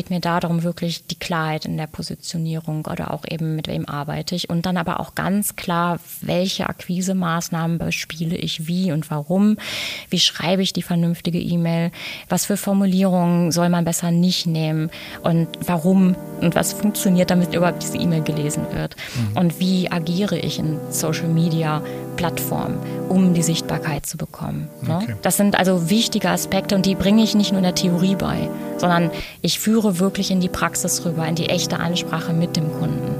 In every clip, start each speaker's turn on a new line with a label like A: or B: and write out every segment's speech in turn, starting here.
A: geht mir darum, wirklich die Klarheit in der Positionierung oder auch eben mit wem arbeite ich und dann aber auch ganz klar, welche Akquise-Maßnahmen bespiele ich wie und warum, wie schreibe ich die vernünftige E-Mail, was für Formulierungen soll man besser nicht nehmen und warum und was funktioniert, damit überhaupt diese E-Mail gelesen wird mhm. und wie agiere ich in Social Media Plattformen, um die Sichtbarkeit zu bekommen. Ne? Okay. Das sind also wichtige Aspekte und die bringe ich nicht nur in der Theorie bei, sondern ich führe Suche wirklich in die Praxis rüber, in die echte Ansprache mit dem Kunden.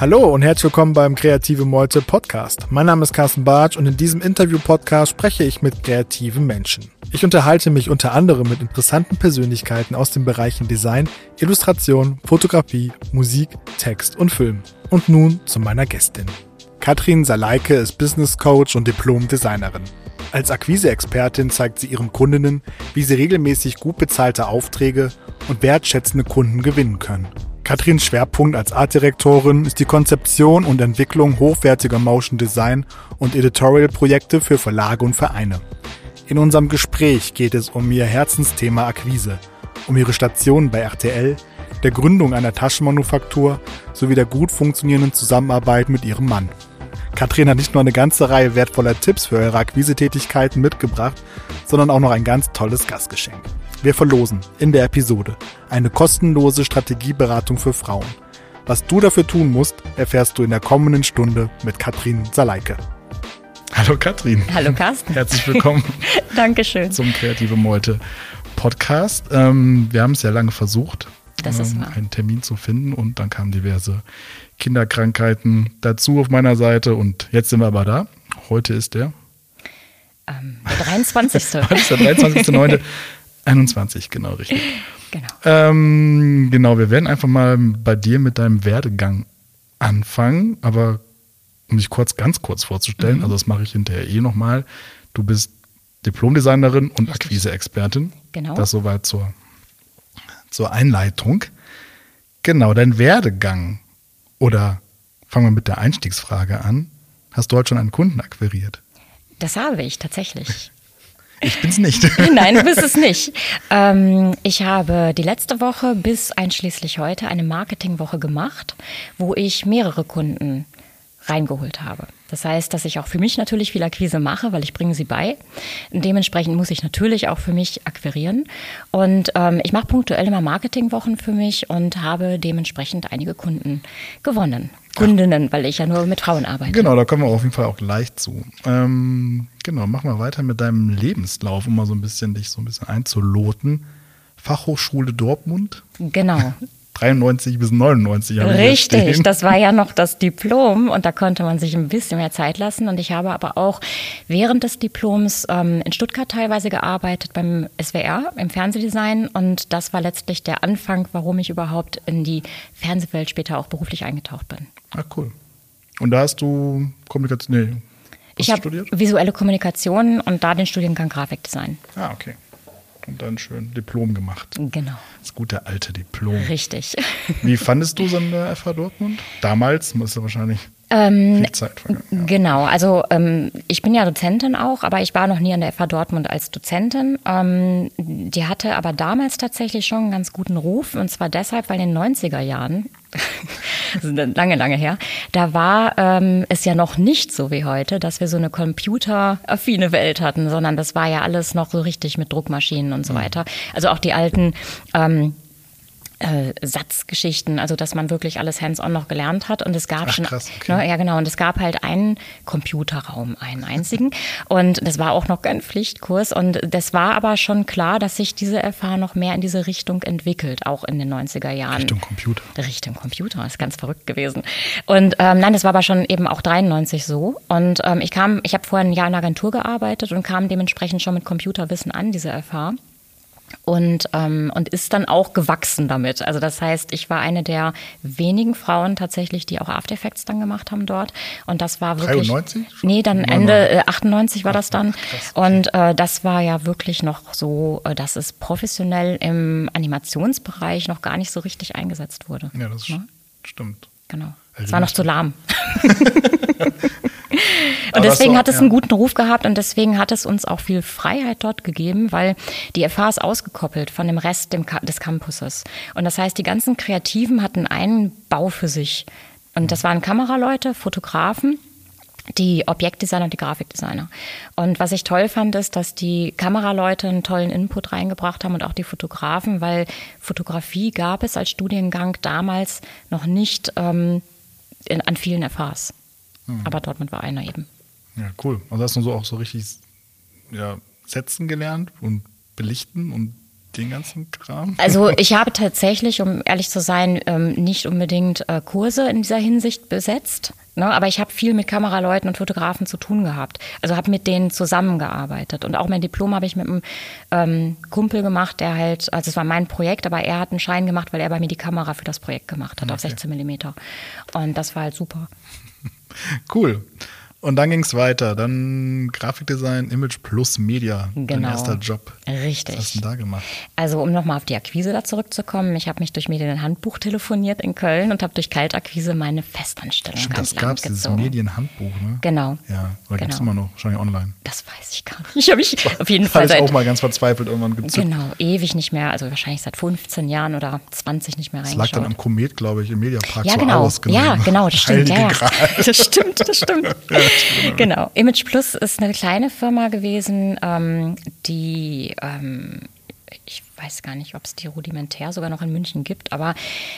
B: Hallo und herzlich willkommen beim Kreative Meute Podcast. Mein Name ist Carsten Bartsch und in diesem Interview-Podcast spreche ich mit kreativen Menschen. Ich unterhalte mich unter anderem mit interessanten Persönlichkeiten aus den Bereichen Design, Illustration, Fotografie, Musik, Text und Film. Und nun zu meiner Gästin. Katrin Saleike ist Business Coach und Diplom-Designerin. Als Akquise-Expertin zeigt sie ihren Kundinnen, wie sie regelmäßig gut bezahlte Aufträge und wertschätzende Kunden gewinnen können. Katrins Schwerpunkt als Artdirektorin ist die Konzeption und Entwicklung hochwertiger Motion Design und Editorial-Projekte für Verlage und Vereine. In unserem Gespräch geht es um ihr Herzensthema Akquise, um ihre Station bei RTL, der Gründung einer Taschenmanufaktur sowie der gut funktionierenden Zusammenarbeit mit ihrem Mann. Katrin hat nicht nur eine ganze Reihe wertvoller Tipps für eure Akquisetätigkeiten mitgebracht, sondern auch noch ein ganz tolles Gastgeschenk. Wir verlosen in der Episode eine kostenlose Strategieberatung für Frauen. Was du dafür tun musst, erfährst du in der kommenden Stunde mit Katrin Saleike. Hallo Katrin.
A: Hallo Carsten.
B: Herzlich willkommen.
A: Dankeschön.
B: Zum Kreative Meute Podcast. Ähm, wir haben es ja lange versucht, ähm, einen Termin zu finden und dann kamen diverse Kinderkrankheiten dazu auf meiner Seite und jetzt sind wir aber da. Heute ist der.
A: Ähm, der 23.
B: Heute ist der 23.09.21, genau richtig. Genau. Ähm, genau, wir werden einfach mal bei dir mit deinem Werdegang anfangen, aber um dich kurz, ganz kurz vorzustellen, mhm. also das mache ich hinterher eh nochmal. Du bist Diplomdesignerin und Akquise-Expertin. Genau. Das soweit zur, zur Einleitung. Genau, dein Werdegang oder fangen wir mit der Einstiegsfrage an. Hast du heute schon einen Kunden akquiriert?
A: Das habe ich tatsächlich.
B: Ich bin es nicht.
A: Nein, du bist es nicht. Ähm, ich habe die letzte Woche bis einschließlich heute eine Marketingwoche gemacht, wo ich mehrere Kunden reingeholt habe. Das heißt, dass ich auch für mich natürlich viel Akquise mache, weil ich bringe sie bei. Dementsprechend muss ich natürlich auch für mich akquirieren. Und ähm, ich mache punktuell immer Marketingwochen für mich und habe dementsprechend einige Kunden gewonnen. Kundinnen, weil ich ja nur mit Frauen arbeite.
B: Genau, da kommen wir auf jeden Fall auch gleich zu. Ähm, genau, mach mal weiter mit deinem Lebenslauf, um mal so ein bisschen dich so ein bisschen einzuloten. Fachhochschule Dortmund.
A: Genau.
B: 93 bis 99.
A: Richtig, das war ja noch das Diplom und da konnte man sich ein bisschen mehr Zeit lassen. Und ich habe aber auch während des Diploms ähm, in Stuttgart teilweise gearbeitet beim SWR im Fernsehdesign und das war letztlich der Anfang, warum ich überhaupt in die Fernsehwelt später auch beruflich eingetaucht bin.
B: Ah, cool. Und da hast du Kommunikation, nee,
A: ich habe visuelle Kommunikation und da den Studiengang Grafikdesign.
B: Ah, okay und dann schön Diplom gemacht.
A: Genau.
B: Das gute alte Diplom.
A: Richtig.
B: Wie fandest du so in der FH Dortmund? Damals musste wahrscheinlich ähm, viel Zeit vergangen.
A: Ja. Genau, also ähm, ich bin ja Dozentin auch, aber ich war noch nie an der FH Dortmund als Dozentin. Ähm, die hatte aber damals tatsächlich schon einen ganz guten Ruf und zwar deshalb, weil in den 90er Jahren lange, lange her, da war ähm, es ja noch nicht so wie heute, dass wir so eine computeraffine Welt hatten, sondern das war ja alles noch so richtig mit Druckmaschinen und so mhm. weiter. Also auch die alten ähm, äh, Satzgeschichten, also dass man wirklich alles hands-on noch gelernt hat. Und es gab Ach, schon, krass, okay. ne, ja genau, und es gab halt einen Computerraum, einen einzigen. und das war auch noch kein Pflichtkurs. Und das war aber schon klar, dass sich diese FH noch mehr in diese Richtung entwickelt, auch in den 90er Jahren.
B: Richtung Computer.
A: Richtung Computer, ist ganz verrückt gewesen. Und ähm, nein, das war aber schon eben auch 93 so. Und ähm, ich kam, ich habe vorher ein Jahr in der Agentur gearbeitet und kam dementsprechend schon mit Computerwissen an, diese FH und, ähm, und ist dann auch gewachsen damit. Also das heißt, ich war eine der wenigen Frauen tatsächlich, die auch After Effects dann gemacht haben dort. Und das war wirklich.
B: 93?
A: Nee, dann Ende äh, 98 war das dann. Und äh, das war ja wirklich noch so, äh, dass es professionell im Animationsbereich noch gar nicht so richtig eingesetzt wurde.
B: Ja, das ja? Ne? stimmt.
A: Genau. Es war noch zu lahm. Und deswegen hat es einen guten Ruf gehabt und deswegen hat es uns auch viel Freiheit dort gegeben, weil die FH ist ausgekoppelt von dem Rest des Campuses. Und das heißt, die ganzen Kreativen hatten einen Bau für sich. Und das waren Kameraleute, Fotografen die Objektdesigner und die Grafikdesigner. Und was ich toll fand, ist, dass die Kameraleute einen tollen Input reingebracht haben und auch die Fotografen, weil Fotografie gab es als Studiengang damals noch nicht ähm, in, an vielen FHs. Mhm. Aber Dortmund war einer eben.
B: Ja, cool. Also hast du so auch so richtig ja, setzen gelernt und belichten und den ganzen Kram?
A: Also ich habe tatsächlich, um ehrlich zu sein, ähm, nicht unbedingt äh, Kurse in dieser Hinsicht besetzt. Ne? Aber ich habe viel mit Kameraleuten und Fotografen zu tun gehabt. Also habe mit denen zusammengearbeitet. Und auch mein Diplom habe ich mit einem ähm, Kumpel gemacht, der halt, also es war mein Projekt, aber er hat einen Schein gemacht, weil er bei mir die Kamera für das Projekt gemacht hat, okay. auf 16 Millimeter. Und das war halt super.
B: Cool. Und dann ging es weiter. Dann Grafikdesign, Image plus Media. Genau. Dein erster Job.
A: Richtig.
B: Was hast du denn da gemacht?
A: Also um nochmal auf die Akquise da zurückzukommen. Ich habe mich durch Medienhandbuch telefoniert in Köln und habe durch Kaltakquise meine Festanstellung
B: Stimmt, ganz das gab es, dieses Medienhandbuch, ne?
A: Genau.
B: Ja, oder genau. gibt es immer noch, wahrscheinlich online.
A: Das weiß ich gar nicht. Habe ich auf jeden Fall
B: seit... ich auch mal ganz verzweifelt irgendwann
A: gezückt. Genau, ewig nicht mehr. Also wahrscheinlich seit 15 Jahren oder 20 nicht mehr reingeschaut.
B: Das lag dann am Komet, glaube ich, im Mediapark
A: ja,
B: so
A: genau.
B: aus.
A: Ja, genau, das stimmt. Ja, ja. Das stimmt, das stimmt. genau. Image Plus ist eine kleine Firma gewesen, ähm, die ähm, ich weiß gar nicht, ob es die rudimentär sogar noch in München gibt, aber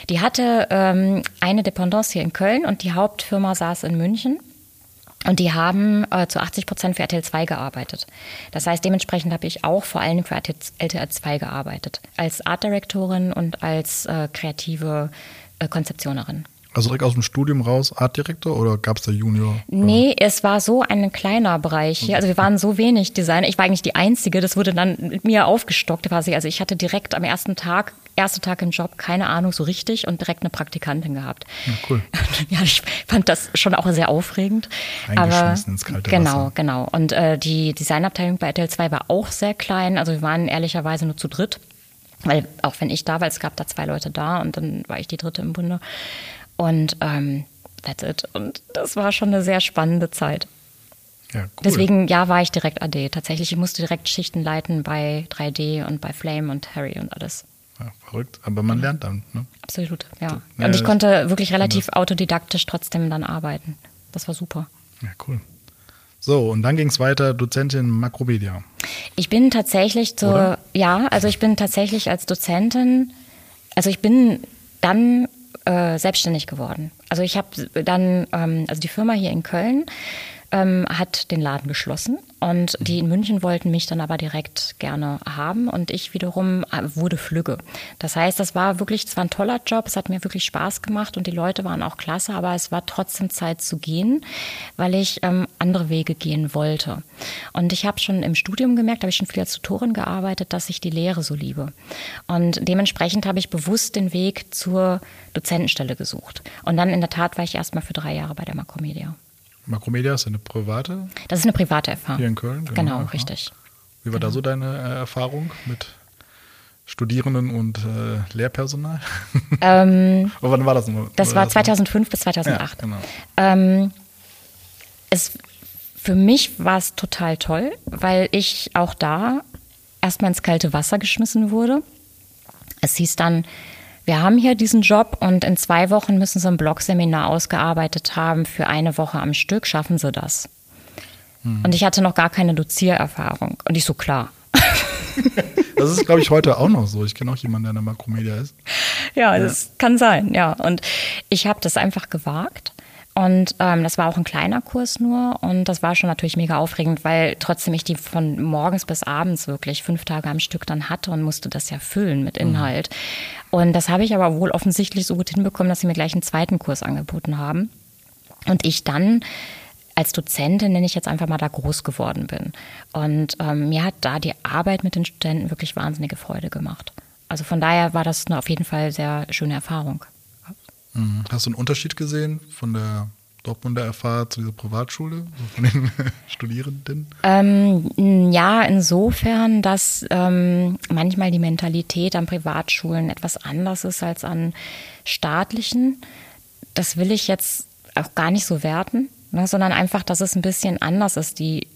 A: die hatte ähm, eine Dependance hier in Köln und die Hauptfirma saß in München. Und die haben äh, zu 80 Prozent für RTL 2 gearbeitet. Das heißt, dementsprechend habe ich auch vor allem für RTL 2 gearbeitet. Als Art Directorin und als äh, kreative äh, Konzeptionerin.
B: Also direkt aus dem Studium raus, Artdirektor oder gab es da Junior?
A: Nee, es war so ein kleiner Bereich hier. Also wir waren so wenig Designer. Ich war eigentlich die Einzige. Das wurde dann mit mir aufgestockt quasi. Also ich hatte direkt am ersten Tag, erster Tag im Job, keine Ahnung so richtig und direkt eine Praktikantin gehabt.
B: Ja, cool.
A: ja, ich fand das schon auch sehr aufregend.
B: Aber ins kalte
A: genau,
B: Wasser.
A: genau. Und äh, die Designabteilung bei RTL 2 war auch sehr klein. Also wir waren ehrlicherweise nur zu dritt. Weil auch wenn ich da war, es gab da zwei Leute da und dann war ich die dritte im Bunde. Und ähm, that's it. Und das war schon eine sehr spannende Zeit.
B: Ja, cool.
A: Deswegen, ja, war ich direkt AD. Tatsächlich, ich musste direkt Schichten leiten bei 3D und bei Flame und Harry und alles.
B: Ja, verrückt, aber man lernt dann. Ne?
A: Absolut, ja. ja. Und ich konnte wirklich relativ autodidaktisch trotzdem dann arbeiten. Das war super.
B: Ja, cool. So, und dann ging es weiter, Dozentin Makromedia.
A: Ich bin tatsächlich zur, Oder? ja, also ich bin tatsächlich als Dozentin, also ich bin dann äh, selbstständig geworden. Also ich habe dann, ähm, also die Firma hier in Köln ähm, hat den Laden geschlossen und die in München wollten mich dann aber direkt gerne haben und ich wiederum äh, wurde Flügge. Das heißt, das war wirklich, es war ein toller Job, es hat mir wirklich Spaß gemacht und die Leute waren auch klasse, aber es war trotzdem Zeit zu gehen, weil ich ähm, andere Wege gehen wollte. Und ich habe schon im Studium gemerkt, habe ich schon viel als Tutorin gearbeitet, dass ich die Lehre so liebe. Und dementsprechend habe ich bewusst den Weg zur Dozentenstelle gesucht. Und dann in der Tat war ich erstmal für drei Jahre bei der Makromedia.
B: Makromedia ist eine private?
A: Das ist eine private Erfahrung.
B: Hier in Köln?
A: Genau, genau richtig.
B: Wie war genau. da so deine äh, Erfahrung mit Studierenden und äh, Lehrpersonal?
A: Ähm,
B: wann war das nochmal?
A: Das war 2005 bis 2008.
B: Ja, genau.
A: Ähm, es, für mich war es total toll, weil ich auch da erstmal ins kalte Wasser geschmissen wurde. Es hieß dann, wir haben hier diesen Job und in zwei Wochen müssen Sie ein Blogseminar ausgearbeitet haben für eine Woche am Stück. Schaffen Sie das? Hm. Und ich hatte noch gar keine Doziererfahrung. Und ich so, klar.
B: Das ist, glaube ich, heute auch noch so. Ich kenne auch jemanden, der in der Makromedia ist.
A: Ja, ja, das kann sein, ja. Und ich habe das einfach gewagt und ähm, das war auch ein kleiner Kurs nur. Und das war schon natürlich mega aufregend, weil trotzdem ich die von morgens bis abends wirklich fünf Tage am Stück dann hatte und musste das ja füllen mit mhm. Inhalt. Mhm. Und das habe ich aber wohl offensichtlich so gut hinbekommen, dass sie mir gleich einen zweiten Kurs angeboten haben. Und ich dann als Dozentin, nenne ich jetzt einfach mal, da groß geworden bin. Und ähm, mir hat da die Arbeit mit den Studenten wirklich wahnsinnige Freude gemacht. Also von daher war das eine auf jeden Fall sehr schöne Erfahrung.
B: Mhm. Hast du einen Unterschied gesehen von der Dortmunder FH zu dieser Privatschule, von den Studierenden?
A: Ähm, ja, insofern, dass ähm, manchmal die Mentalität an Privatschulen etwas anders ist als an staatlichen. Das will ich jetzt auch gar nicht so werten. ne, sondern einfach, dass es ein bisschen anders ist. Die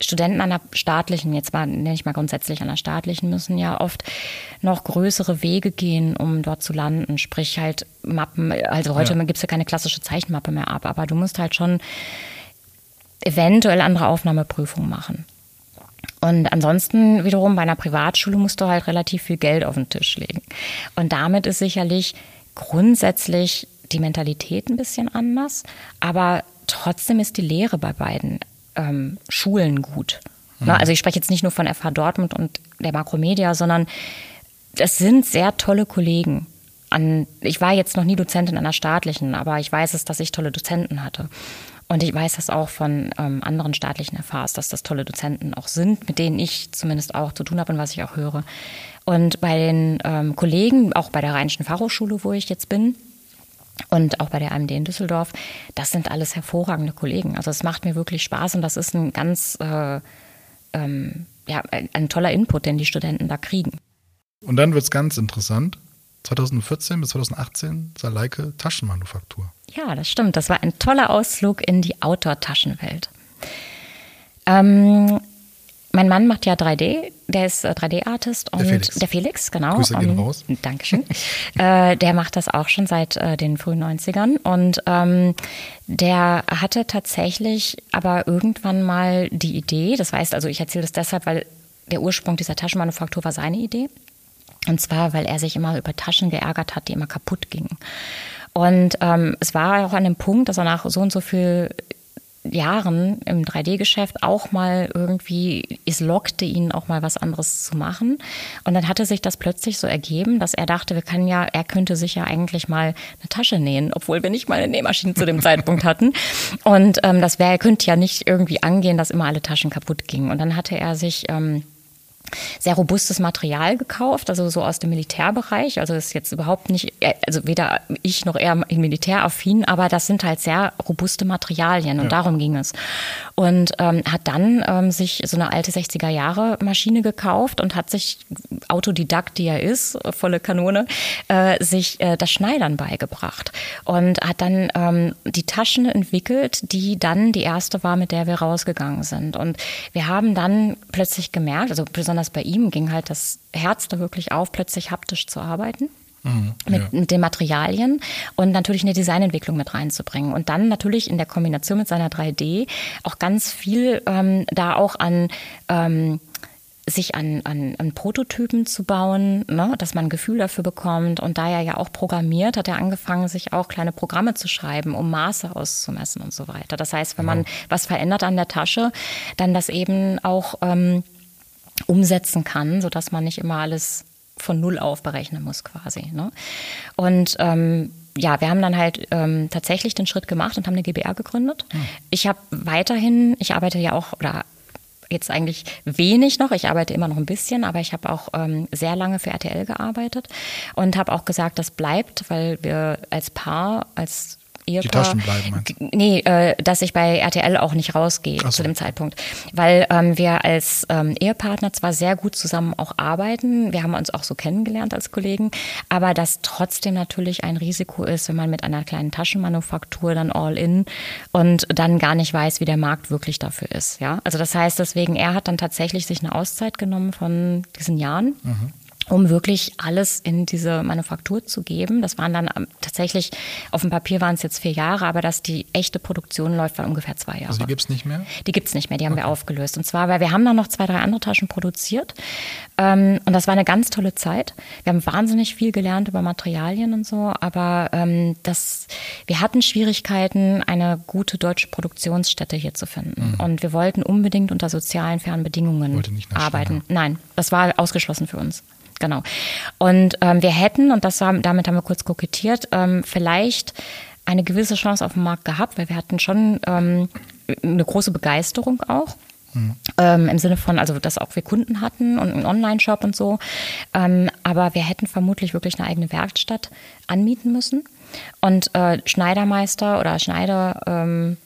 A: Studenten an der staatlichen, jetzt mal, nenne ich mal grundsätzlich an der staatlichen, müssen ja oft noch größere Wege gehen, um dort zu landen. Sprich halt Mappen, also heute ja. gibt es ja keine klassische Zeichenmappe mehr ab, aber du musst halt schon eventuell andere Aufnahmeprüfungen machen. Und ansonsten wiederum bei einer Privatschule musst du halt relativ viel Geld auf den Tisch legen. Und damit ist sicherlich grundsätzlich die Mentalität ein bisschen anders, aber trotzdem ist die Lehre bei beiden ähm, Schulen gut. Mhm. Also ich spreche jetzt nicht nur von FH Dortmund und der Makromedia, sondern das sind sehr tolle Kollegen. An, ich war jetzt noch nie Dozentin an der staatlichen, aber ich weiß es, dass ich tolle Dozenten hatte. Und ich weiß das auch von ähm, anderen staatlichen FHs, dass das tolle Dozenten auch sind, mit denen ich zumindest auch zu tun habe und was ich auch höre. Und bei den ähm, Kollegen, auch bei der Rheinischen Fachhochschule, wo ich jetzt bin, und auch bei der AMD in Düsseldorf, das sind alles hervorragende Kollegen. Also es macht mir wirklich Spaß und das ist ein ganz äh, ähm, ja, ein, ein, toller Input, den die Studenten da kriegen.
B: Und dann wird es ganz interessant. 2014 bis 2018 Saleike Taschenmanufaktur.
A: Ja, das stimmt. Das war ein toller Ausflug in die Outdoor-Taschenwelt. Ähm, mein Mann macht ja 3D, der ist 3D-Artist
B: und der Felix,
A: der Felix genau.
B: Grüße gehen um, raus.
A: Dankeschön. äh, der macht das auch schon seit äh, den frühen 90ern und ähm, der hatte tatsächlich aber irgendwann mal die Idee, das heißt also, ich erzähle das deshalb, weil der Ursprung dieser Taschenmanufaktur war seine Idee. Und zwar, weil er sich immer über Taschen geärgert hat, die immer kaputt gingen. Und ähm, es war auch an dem Punkt, dass er nach so und so viel Jahren im 3D-Geschäft auch mal irgendwie, es lockte ihn auch mal was anderes zu machen. Und dann hatte sich das plötzlich so ergeben, dass er dachte, wir können ja, er könnte sich ja eigentlich mal eine Tasche nähen, obwohl wir nicht mal eine Nähmaschine zu dem Zeitpunkt hatten. Und ähm, das wäre, könnte ja nicht irgendwie angehen, dass immer alle Taschen kaputt gingen. Und dann hatte er sich ähm, sehr robustes Material gekauft, also so aus dem Militärbereich. Also ist jetzt überhaupt nicht, äh, also weder ich noch er militäraffin, aber das sind halt sehr robuste Materialien und ja. darum ging es. Und ähm, hat dann ähm, sich so eine alte 60er Jahre Maschine gekauft und hat sich Autodidakt, die er ist, volle Kanone, äh, sich äh, das Schneidern beigebracht und hat dann ähm, die Taschen entwickelt, die dann die erste war, mit der wir rausgegangen sind. Und wir haben dann plötzlich gemerkt, also besonders besonders bei ihm ging halt das Herz da wirklich auf, plötzlich haptisch zu arbeiten. Mhm, mit, ja. mit, den Materialien und natürlich eine Designentwicklung mit reinzubringen. Und dann natürlich in der Kombination mit seiner 3D auch ganz viel ähm, da auch an ähm, sich an, an, an Prototypen zu bauen, ne, dass man ein Gefühl dafür bekommt. Und da er ja auch programmiert, hat er angefangen, sich auch kleine Programme zu schreiben, um Maße auszumessen und so weiter. Das heißt, wenn man was verändert an der Tasche, dann das eben auch ähm, umsetzen kann, sodass man nicht immer alles von Null auf berechnen muss quasi. Ne? Und ähm, ja, wir haben dann halt ähm, tatsächlich den Schritt gemacht und haben eine GBR gegründet. Hm. Ich habe weiterhin, ich arbeite ja auch oder jetzt eigentlich wenig noch. Ich arbeite immer noch ein bisschen, aber ich habe auch ähm, sehr lange für RTL gearbeitet und habe auch gesagt, das bleibt, weil wir als Paar, als Ehepaar. Die Taschen bleiben, meinst? Nee, äh, dass ich bei RTL auch nicht rausgehe so. zu dem Zeitpunkt. Weil ähm, wir als ähm, Ehepartner zwar sehr gut zusammen auch arbeiten, wir haben uns auch so kennengelernt als Kollegen, aber das trotzdem natürlich ein Risiko ist, wenn man mit einer kleinen Taschenmanufaktur dann all in und dann gar nicht weiß, wie der Markt wirklich dafür ist. Ja, also das heißt deswegen, er hat dann tatsächlich sich eine Auszeit genommen von diesen Jahren. Mhm um wirklich alles in diese Manufaktur zu geben. Das waren dann ähm, tatsächlich, auf dem Papier waren es jetzt vier Jahre, aber dass die echte Produktion läuft, war ungefähr zwei Jahre. Also
B: die gibt es nicht mehr?
A: Die gibt es nicht mehr, die haben okay. wir aufgelöst. Und zwar, weil wir haben dann noch zwei, drei andere Taschen produziert. Ähm, und das war eine ganz tolle Zeit. Wir haben wahnsinnig viel gelernt über Materialien und so, aber ähm, das, wir hatten Schwierigkeiten, eine gute deutsche Produktionsstätte hier zu finden. Mhm. Und wir wollten unbedingt unter sozialen, fairen Bedingungen arbeiten. Nein, das war ausgeschlossen für uns. Genau. Und ähm, wir hätten, und das haben, damit haben wir kurz kokettiert, ähm, vielleicht eine gewisse Chance auf dem Markt gehabt, weil wir hatten schon ähm, eine große Begeisterung auch. Mhm. Ähm, Im Sinne von, also dass auch wir Kunden hatten und einen Online-Shop und so. Ähm, aber wir hätten vermutlich wirklich eine eigene Werkstatt anmieten müssen. Und äh, Schneidermeister oder Schneider, ähm,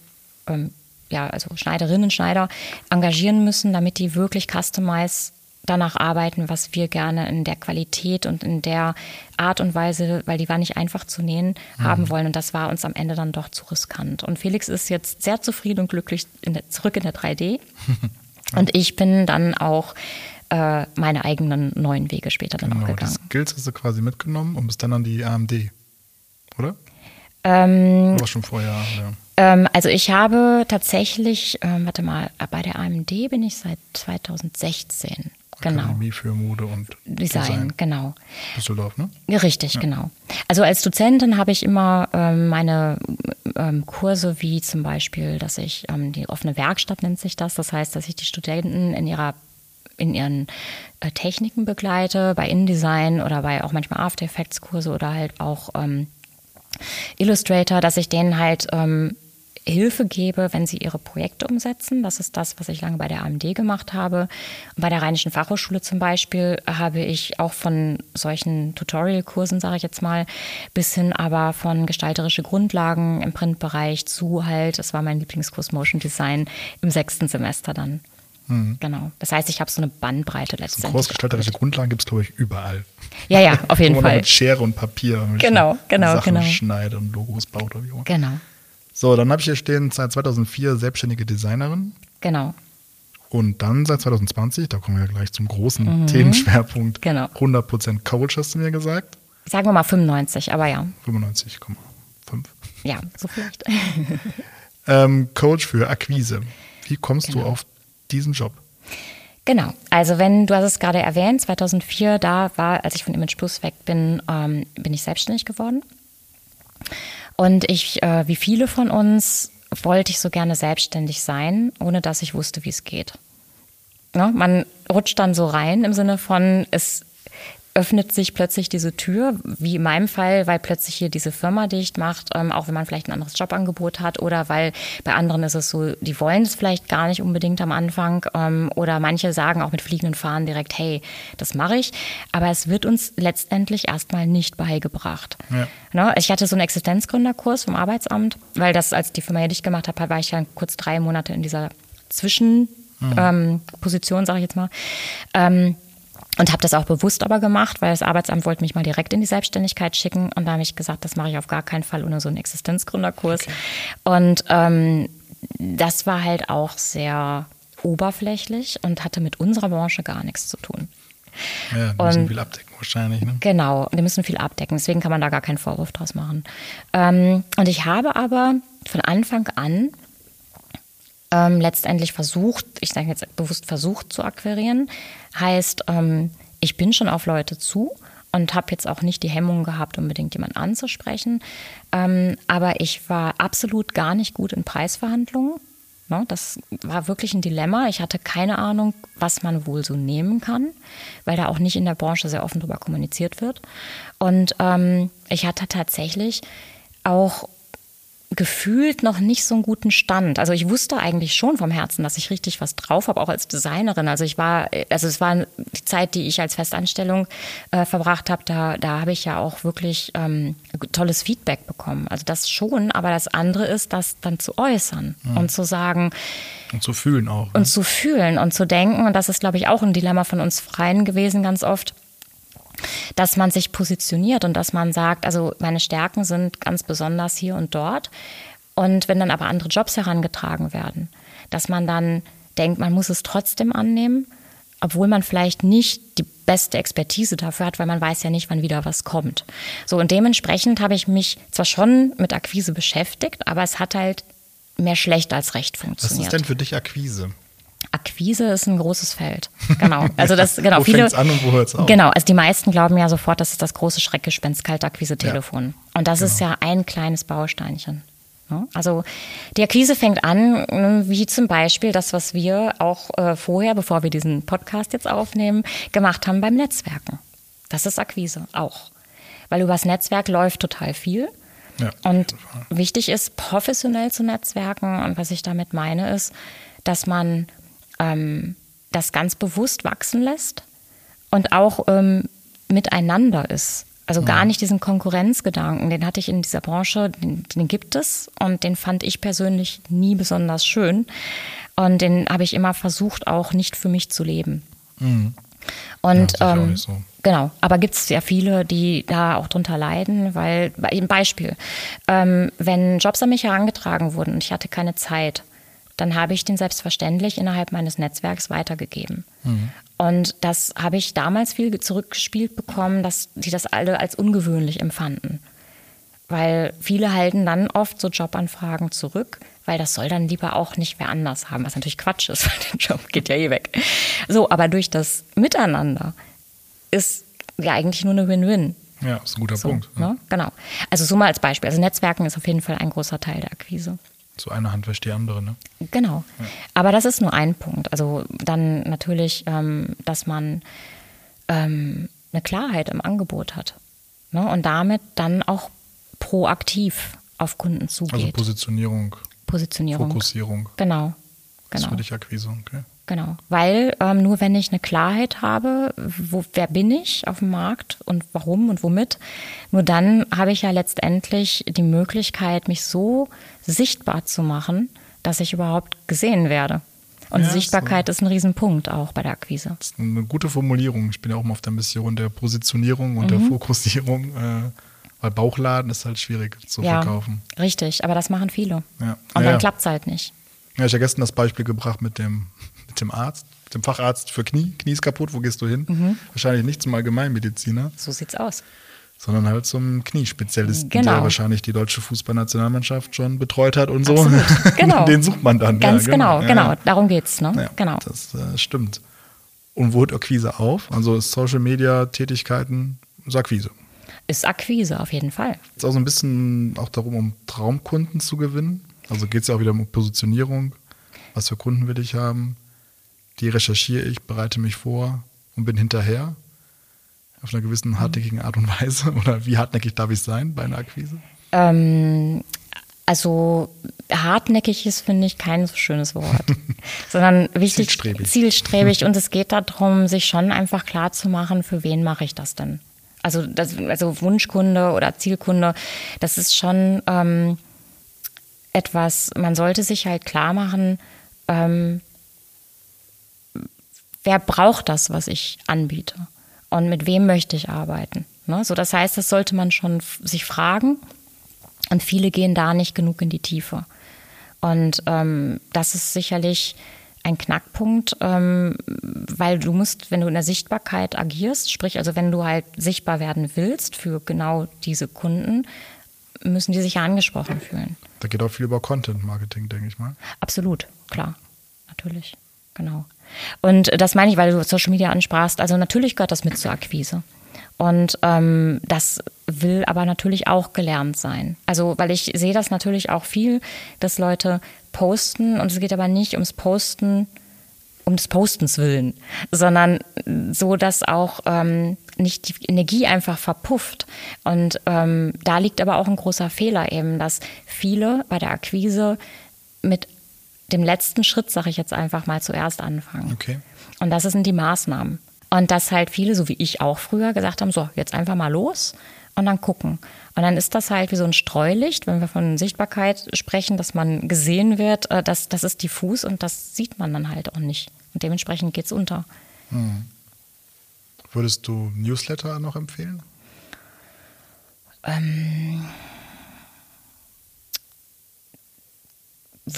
A: ähm, ja, also Schneiderinnen, Schneider engagieren müssen, damit die wirklich customize danach arbeiten, was wir gerne in der Qualität und in der Art und Weise, weil die war nicht einfach zu nähen, mhm. haben wollen. Und das war uns am Ende dann doch zu riskant. Und Felix ist jetzt sehr zufrieden und glücklich in der, zurück in der 3D. und ich bin dann auch äh, meine eigenen neuen Wege später dann genau, auch gegangen.
B: Die Skills hast du quasi mitgenommen und bist dann an die AMD, oder? Ähm,
A: Oder schon vorher, ja. Ähm, also ich habe tatsächlich, ähm, warte mal, bei der AMD bin ich seit 2016. Genau.
B: Akademie für Mode und Design, Design.
A: genau.
B: Düsseldorf, ne?
A: Richtig, ja. genau. Also als Dozentin habe ich immer ähm, meine ähm, Kurse wie zum Beispiel, dass ich ähm, die offene Werkstatt nennt sich das. Das heißt, dass ich die Studenten in ihrer in ihren äh, Techniken begleite, bei InDesign oder bei auch manchmal After Effects Kurse oder halt auch ähm, Illustrator, dass ich denen halt ähm, Hilfe gebe, wenn sie ihre Projekte umsetzen. Das ist das, was ich lange bei der AMD gemacht habe. Bei der Rheinischen Fachhochschule zum Beispiel habe ich auch von solchen Tutorial-Kursen, sage ich jetzt mal, bis hin aber von gestalterische Grundlagen im Printbereich zu halt, das war mein Lieblingskurs Motion Design im sechsten Semester dann. Mhm. Genau. Das heißt, ich habe so eine Bandbreite letztendlich. So
B: großgestalterische Grundlagen gibt es, glaube ich, überall.
A: Ja, ja, auf jeden Fall.
B: Mit Schere und Papier.
A: Genau, genau,
B: Sachen
A: genau.
B: schneidet und Logos baut oder wie auch
A: Genau.
B: So, dann habe ich hier stehen, seit 2004 selbstständige Designerin.
A: Genau.
B: Und dann seit 2020, da kommen wir gleich zum großen mhm. Themenschwerpunkt, genau. 100% Coach, hast du mir gesagt.
A: Sagen wir mal 95, aber ja.
B: 95,5.
A: Ja, so vielleicht.
B: ähm, Coach für Akquise. Wie kommst genau. du auf diesen Job?
A: Genau, also wenn, du hast es gerade erwähnt, 2004, da war, als ich von Image Plus weg bin, ähm, bin ich selbstständig geworden. Und ich, äh, wie viele von uns, wollte ich so gerne selbstständig sein, ohne dass ich wusste, wie es geht. Ne, man rutscht dann so rein im Sinne von, es öffnet sich plötzlich diese Tür, wie in meinem Fall, weil plötzlich hier diese Firma dicht macht, ähm, auch wenn man vielleicht ein anderes Jobangebot hat oder weil bei anderen ist es so, die wollen es vielleicht gar nicht unbedingt am Anfang ähm, oder manche sagen auch mit fliegenden Fahnen direkt, hey, das mache ich, aber es wird uns letztendlich erstmal nicht beigebracht. Ja. Ne? Ich hatte so einen Existenzgründerkurs vom Arbeitsamt, weil das, als die Firma hier dicht gemacht hat, war ich dann kurz drei Monate in dieser Zwischenposition, mhm. ähm, sage ich jetzt mal. Ähm, und habe das auch bewusst aber gemacht, weil das Arbeitsamt wollte mich mal direkt in die Selbstständigkeit schicken. Und da habe ich gesagt, das mache ich auf gar keinen Fall ohne so einen Existenzgründerkurs. Okay. Und ähm, das war halt auch sehr oberflächlich und hatte mit unserer Branche gar nichts zu tun.
B: Ja, die müssen viel abdecken wahrscheinlich. Ne?
A: Genau, die müssen viel abdecken. Deswegen kann man da gar keinen Vorwurf draus machen. Ähm, und ich habe aber von Anfang an ähm, letztendlich versucht, ich sage jetzt bewusst versucht zu akquirieren, heißt, ähm, ich bin schon auf Leute zu und habe jetzt auch nicht die Hemmung gehabt, unbedingt jemanden anzusprechen. Ähm, aber ich war absolut gar nicht gut in Preisverhandlungen. Ne, das war wirklich ein Dilemma. Ich hatte keine Ahnung, was man wohl so nehmen kann, weil da auch nicht in der Branche sehr offen darüber kommuniziert wird. Und ähm, ich hatte tatsächlich auch gefühlt noch nicht so einen guten Stand. Also ich wusste eigentlich schon vom Herzen, dass ich richtig was drauf habe, auch als Designerin. Also ich war, also es war die Zeit, die ich als Festanstellung äh, verbracht habe, da, da habe ich ja auch wirklich ähm, tolles Feedback bekommen. Also das schon, aber das andere ist, das dann zu äußern ja. und zu sagen.
B: Und zu fühlen auch. Ne?
A: Und zu fühlen und zu denken. Und das ist, glaube ich, auch ein Dilemma von uns Freien gewesen, ganz oft dass man sich positioniert und dass man sagt, also meine Stärken sind ganz besonders hier und dort. Und wenn dann aber andere Jobs herangetragen werden, dass man dann denkt, man muss es trotzdem annehmen, obwohl man vielleicht nicht die beste Expertise dafür hat, weil man weiß ja nicht, wann wieder was kommt. So und dementsprechend habe ich mich zwar schon mit Akquise beschäftigt, aber es hat halt mehr schlecht als recht funktioniert.
B: Was ist denn für dich Akquise?
A: Akquise ist ein großes Feld. Genau. Also das genau
B: wo
A: viele
B: an und wo hört's auf?
A: Genau, also die meisten glauben ja sofort, das ist das große Schreckgespenst Kaltakquise-Telefon. Ja. Und das genau. ist ja ein kleines Bausteinchen. Also die Akquise fängt an, wie zum Beispiel das, was wir auch äh, vorher, bevor wir diesen Podcast jetzt aufnehmen, gemacht haben beim Netzwerken. Das ist Akquise auch. Weil übers Netzwerk läuft total viel. Ja, und wichtig ist, professionell zu netzwerken. Und was ich damit meine, ist, dass man ähm, das ganz bewusst wachsen lässt und auch ähm, miteinander ist. Also gar nicht diesen Konkurrenzgedanken, den hatte ich in dieser Branche, den, den, gibt es und den fand ich persönlich nie besonders schön. Und den habe ich immer versucht, auch nicht für mich zu leben. Mhm. Und
B: Ja,
A: ähm,
B: so.
A: genau, aber gibt es ja viele, die da auch drunter leiden, weil ein Beispiel, ähm, wenn Jobs an mich herangetragen wurden und ich hatte keine Zeit, dann habe ich den selbstverständlich innerhalb meines Netzwerks weitergegeben.
B: Mhm.
A: Und das habe ich damals viel zurückgespielt bekommen, dass die das alle als ungewöhnlich empfanden. Weil viele halten dann oft so Jobanfragen zurück, weil das soll dann lieber auch nicht wer anders haben, was natürlich Quatsch ist, weil der Job geht ja eh weg. So, aber durch das Miteinander ist ja eigentlich nur eine Win-Win.
B: Ja, ist ein guter
A: So,
B: Punkt. Ja.
A: ne? Genau. Also so mal als Beispiel. Also Netzwerken ist auf jeden Fall ein großer Teil der Akquise.
B: So eine Hand wäscht die andere, ne?
A: Genau. Aber das ist nur ein Punkt. Also dann natürlich, ähm, dass man ähm, eine Klarheit im Angebot hat. Ne? Und damit dann auch proaktiv auf Kunden
B: Also
A: zugeht.
B: Positionierung,
A: Positionierung.
B: Fokussierung.
A: Genau.
B: Das
A: Genau.
B: für dich Akquise, okay.
A: Genau, weil ähm, nur wenn ich eine Klarheit habe, wo, wer bin ich auf dem Markt und warum und womit, nur dann habe ich ja letztendlich die Möglichkeit, mich so sichtbar zu machen, dass ich überhaupt gesehen werde. Und
B: Ja,
A: Sichtbarkeit ist ein Riesenpunkt auch bei der Akquise.
B: Das ist eine gute Formulierung. Ich bin ja auch mal auf der Mission der Positionierung und
A: Mhm.
B: der Fokussierung, äh, weil Bauchladen ist halt schwierig zu
A: ja,
B: verkaufen.
A: richtig, aber das machen viele.
B: Ja.
A: Und
B: Ja, ja.
A: dann klappt es halt nicht.
B: Ja, ich habe gestern das Beispiel gebracht mit dem, dem Arzt, mit dem Facharzt für Knie. Knie ist kaputt, wo gehst du hin?
A: Mhm.
B: Wahrscheinlich nicht zum Allgemeinmediziner,
A: So sieht's aus.
B: sondern halt zum Kniespezialisten,
A: Genau.
B: der wahrscheinlich die deutsche Fußballnationalmannschaft schon betreut hat und so.
A: Absolut, genau.
B: Den sucht man dann.
A: Ganz
B: ja,
A: genau,
B: Ja,
A: genau.
B: ja.
A: Darum geht's, ne?
B: Ja,
A: genau.
B: Das äh, stimmt. Und wo hört Akquise auf? Also Social Media Tätigkeiten ist Akquise.
A: Ist Akquise auf jeden Fall.
B: Ist auch so ein bisschen auch darum, um Traumkunden zu gewinnen. Also geht es ja auch wieder um Positionierung. Was für Kunden will ich haben? Die recherchiere ich, bereite mich vor und bin hinterher. Auf einer gewissen hartnäckigen Art und Weise. Oder wie hartnäckig darf ich sein bei einer Akquise?
A: Ähm, also hartnäckig ist, finde ich, kein so schönes Wort. Sondern wichtig,
B: Zielstrebig.
A: zielstrebig. Und es geht darum, sich schon einfach klar zu machen, für wen mache ich das denn? Also, das, also Wunschkunde oder Zielkunde, das ist schon ähm, etwas, man sollte sich halt klar machen, ähm, wer braucht das, was ich anbiete? Und mit wem möchte ich arbeiten? Ne? So, das heißt, das sollte man schon sich fragen. Und viele gehen da nicht genug in die Tiefe. Und ähm, das ist sicherlich ein Knackpunkt, ähm, weil du musst, wenn du in der Sichtbarkeit agierst, sprich also wenn du halt sichtbar werden willst für genau diese Kunden, müssen die sich ja angesprochen fühlen.
B: Da geht auch viel über Content Marketing, denke ich mal.
A: Absolut, klar, natürlich, genau. Und das meine ich, weil du Social Media ansprachst. Also natürlich gehört das mit zur Akquise. Und ähm, das will aber natürlich auch gelernt sein. Also, weil ich sehe das natürlich auch viel, dass Leute posten und es geht aber nicht ums Posten um des Postens willen, sondern so, dass auch ähm, nicht die Energie einfach verpufft. Und ähm, da liegt aber auch ein großer Fehler eben, dass viele bei der Akquise mit dem letzten Schritt, sage ich jetzt einfach mal, zuerst anfangen.
B: Okay.
A: Und das sind die Maßnahmen. Und dass halt viele, so wie ich auch früher, gesagt haben, so, jetzt einfach mal los und dann gucken. Und dann ist das halt wie so ein Streulicht, wenn wir von Sichtbarkeit sprechen, dass man gesehen wird, äh, das, das ist diffus und das sieht man dann halt auch nicht. Und dementsprechend geht's unter.
B: Würdest du Newsletter noch empfehlen?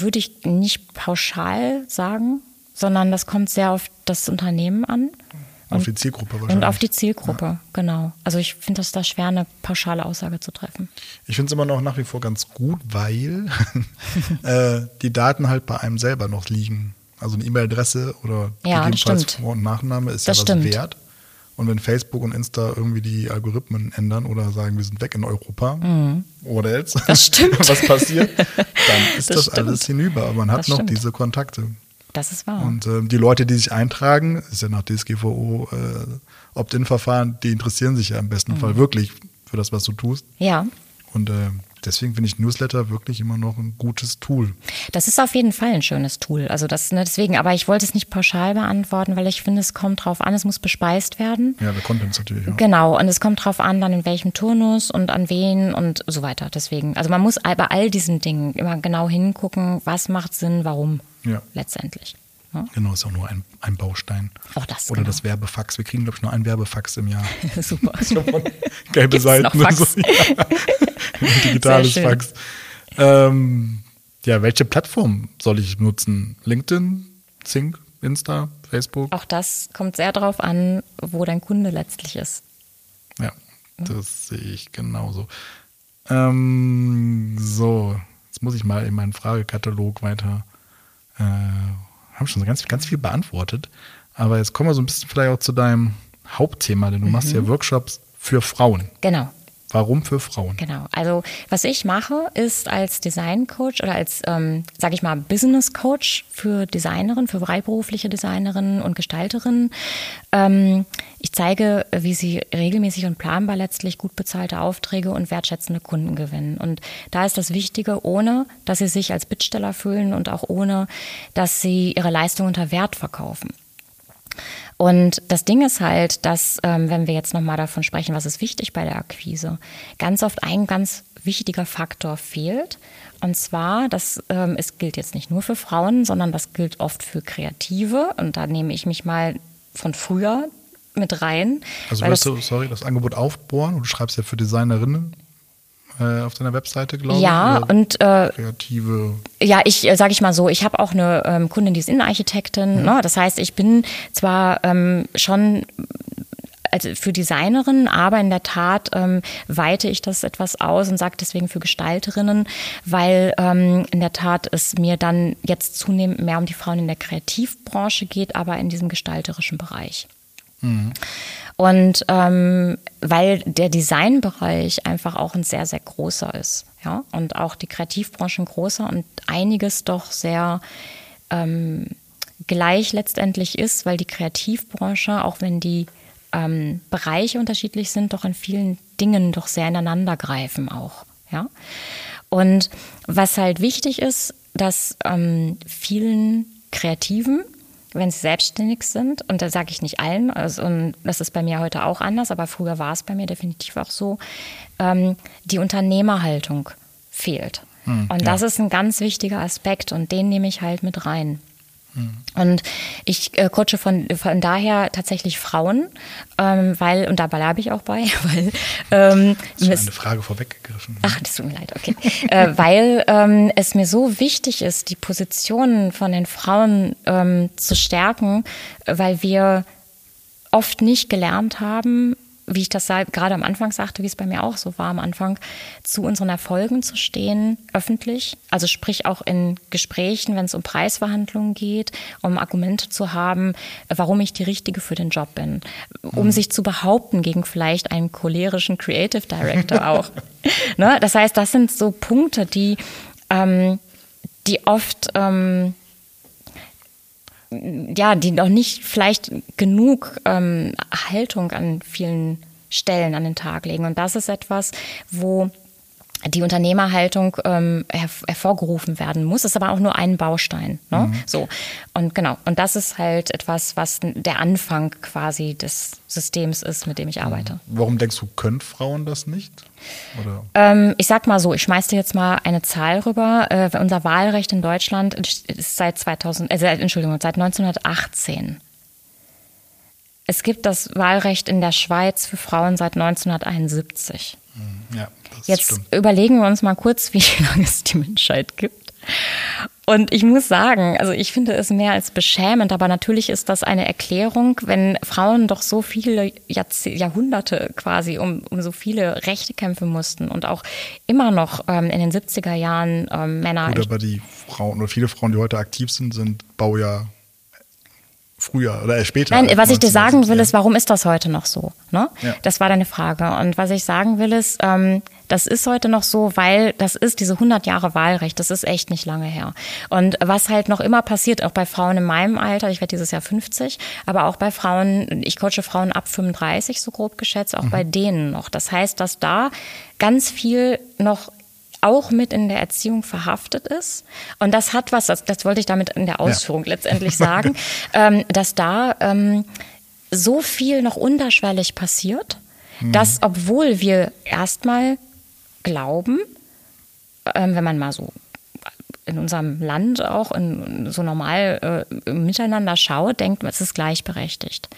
A: Würde ich nicht pauschal sagen, sondern das kommt sehr auf das Unternehmen an.
B: Auf die Zielgruppe wahrscheinlich.
A: Und auf die Zielgruppe, genau. Also ich finde es da schwer, eine pauschale Aussage zu treffen.
B: Ich finde es immer noch nach wie vor ganz gut, weil äh, die Daten halt bei einem selber noch liegen. Also eine E-Mail-Adresse oder
A: Ja, das
B: gegebenenfalls. Vor- und Nachname ist
A: Das
B: ja was
A: stimmt.
B: wert. Und wenn Facebook und Insta irgendwie die Algorithmen ändern oder sagen, wir sind weg in Europa oder jetzt,
A: Mhm. Das stimmt.
B: was passiert, dann ist
A: Das
B: das, alles hinüber. Aber man hat
A: Das
B: noch
A: stimmt.
B: diese Kontakte.
A: Das ist wahr.
B: Und ähm, die Leute, die sich eintragen, ist ja nach DSGVO äh, Opt-in-Verfahren, die interessieren sich ja im besten
A: Mhm.
B: Fall wirklich für das, was du tust.
A: ja,
B: Und äh, deswegen finde ich Newsletter wirklich immer noch ein gutes Tool.
A: das ist auf jeden Fall ein schönes Tool. Also das, ne, deswegen, aber ich wollte es nicht pauschal beantworten, weil ich finde, es kommt drauf an, es muss bespeist werden.
B: Ja, der Content natürlich auch.
A: Genau, und es kommt drauf an, dann in welchem Turnus und an wen und so weiter. Deswegen, also man muss bei all diesen Dingen immer genau hingucken, was macht Sinn, warum
B: Ja.
A: letztendlich. Ne?
B: Genau, ist auch nur ein, ein Baustein.
A: Auch das.
B: Oder
A: genau.
B: das Werbefax. Wir kriegen, glaube ich, nur ein Werbefax im Jahr.
A: Super.
B: Gelbe
A: Gibt's
B: Seiten.
A: noch?
B: So. Ja. Ein Digitales. Fax. Ähm, ja, welche Plattform soll ich nutzen? LinkedIn, Zing, Insta, Facebook?
A: Auch das kommt sehr darauf an, wo dein Kunde letztlich ist.
B: Ja, das sehe ich genauso. Ähm, so, jetzt muss ich mal in meinen Fragekatalog weiter. Äh, haben schon so ganz, ganz viel beantwortet. Aber jetzt kommen wir so ein bisschen vielleicht auch zu deinem Hauptthema, denn du machst ja Workshops für Frauen.
A: Genau.
B: Warum für Frauen?
A: Genau. Also was ich mache, ist als Design Coach oder als, ähm, sage ich mal, Business Coach für Designerinnen, für freiberufliche Designerinnen und Gestalterinnen. Ähm, ich zeige, wie sie regelmäßig und planbar letztlich gut bezahlte Aufträge und wertschätzende Kunden gewinnen. Und da ist das Wichtige, ohne dass sie sich als Bittsteller fühlen und auch ohne, dass sie ihre Leistung unter Wert verkaufen. Und das Ding ist halt, dass, ähm, wenn wir jetzt nochmal davon sprechen, was ist wichtig bei der Akquise, ganz oft ein ganz wichtiger Faktor fehlt. Und zwar, das ähm, es gilt jetzt nicht nur für Frauen, sondern das gilt oft für Kreative. Und da nehme ich mich mal von früher mit rein.
B: Also willst
A: das-
B: du, sorry, das Angebot aufbohren und du schreibst ja für Designerinnen äh, auf deiner Webseite, glaube
A: Ja,
B: ich. oder
A: und äh,
B: kreative.
A: Ja, ich äh, sage ich mal so, ich habe auch eine ähm, Kundin, die ist Innenarchitektin. Ne? Das heißt, ich bin zwar ähm, schon also für Designerinnen, aber in der Tat ähm, weite ich das etwas aus und sage deswegen für Gestalterinnen, weil ähm, in der Tat es mir dann jetzt zunehmend mehr um die Frauen in der Kreativbranche geht, aber in diesem gestalterischen Bereich. Und ähm, weil der Designbereich einfach auch ein sehr, sehr großer ist. Ja? Und auch die Kreativbranche ein großer und einiges doch sehr ähm, gleich letztendlich ist, weil die Kreativbranche, auch wenn die ähm, Bereiche unterschiedlich sind, doch in vielen Dingen doch sehr ineinander greifen auch. Ja? Und was halt wichtig ist, dass ähm, vielen Kreativen, wenn sie selbstständig sind, und da sage ich nicht allen, also, und das ist bei mir heute auch anders, aber früher war es bei mir definitiv auch so, ähm, die Unternehmerhaltung fehlt. und das ist ein ganz wichtiger Aspekt und den nehme ich halt mit rein. Und ich äh, coache von, von daher tatsächlich Frauen, ähm, weil, und da bleibe ich auch bei, weil ähm,
B: du
A: es-
B: eine Frage vorweggegriffen?
A: Ach, das tut mir leid, okay. äh, weil ähm, es mir so wichtig ist, die Positionen von den Frauen ähm, zu stärken, weil wir oft nicht gelernt haben, wie ich das gerade am Anfang sagte, wie es bei mir auch so war am Anfang, zu unseren Erfolgen zu stehen, öffentlich. Also sprich auch in Gesprächen, wenn es um Preisverhandlungen geht, um Argumente zu haben, warum ich die Richtige für den Job bin. Um sich zu behaupten gegen vielleicht einen cholerischen Creative Director auch. ne? Das heißt, das sind so Punkte, die, ähm, die oft... Ähm, ja, die noch nicht vielleicht genug ähm, Haltung an vielen Stellen an den Tag legen. Und das ist etwas, wo die Unternehmerhaltung ähm, herv hervorgerufen werden muss, ist aber auch nur ein Baustein. Ne? So und genau und das ist halt etwas, was der Anfang quasi des Systems ist, mit dem ich arbeite.
B: Warum denkst du, können Frauen das nicht? Oder?
A: Ähm, ich sag mal so, ich schmeiß dir jetzt mal eine Zahl rüber. Äh, unser Wahlrecht in Deutschland ist seit 2000, äh, Entschuldigung, seit 1918. Es gibt das Wahlrecht in der Schweiz für Frauen seit 1971.
B: Ja, das
A: Jetzt
B: stimmt.
A: überlegen wir uns mal kurz, wie lange es die Menschheit gibt. Und ich muss sagen, also ich finde es mehr als beschämend, aber natürlich ist das eine Erklärung, wenn Frauen doch so viele Jahrze Jahrhunderte quasi um, um so viele Rechte kämpfen mussten und auch immer noch ähm, in den 70er Jahren ähm, Männer
B: Gut, aber die Frauen oder viele Frauen, die heute aktiv sind, sind Baujahr früher oder später.
A: Nein, was ich dir sagen will,
B: 1970.
A: ist, warum ist das heute noch so? Ne?
B: Ja.
A: Das war deine Frage. Und was ich sagen will, ist, ähm, das ist heute noch so, weil das ist diese 100 Jahre Wahlrecht, das ist echt nicht lange her. Und was halt noch immer passiert, auch bei Frauen in meinem Alter, ich werde dieses Jahr 50, aber auch bei Frauen, ich coache Frauen ab 35, so grob geschätzt, auch bei denen noch. Das heißt, dass da ganz viel noch auch mit in der Erziehung verhaftet ist. Und das hat was, das, das wollte ich damit in der Ausführung letztendlich sagen, ähm, dass da ähm, so viel noch unterschwellig passiert, dass obwohl wir erstmal glauben, ähm, wenn man mal so in unserem Land auch in, so normal äh, miteinander schaut, denkt man, es ist gleichberechtigt.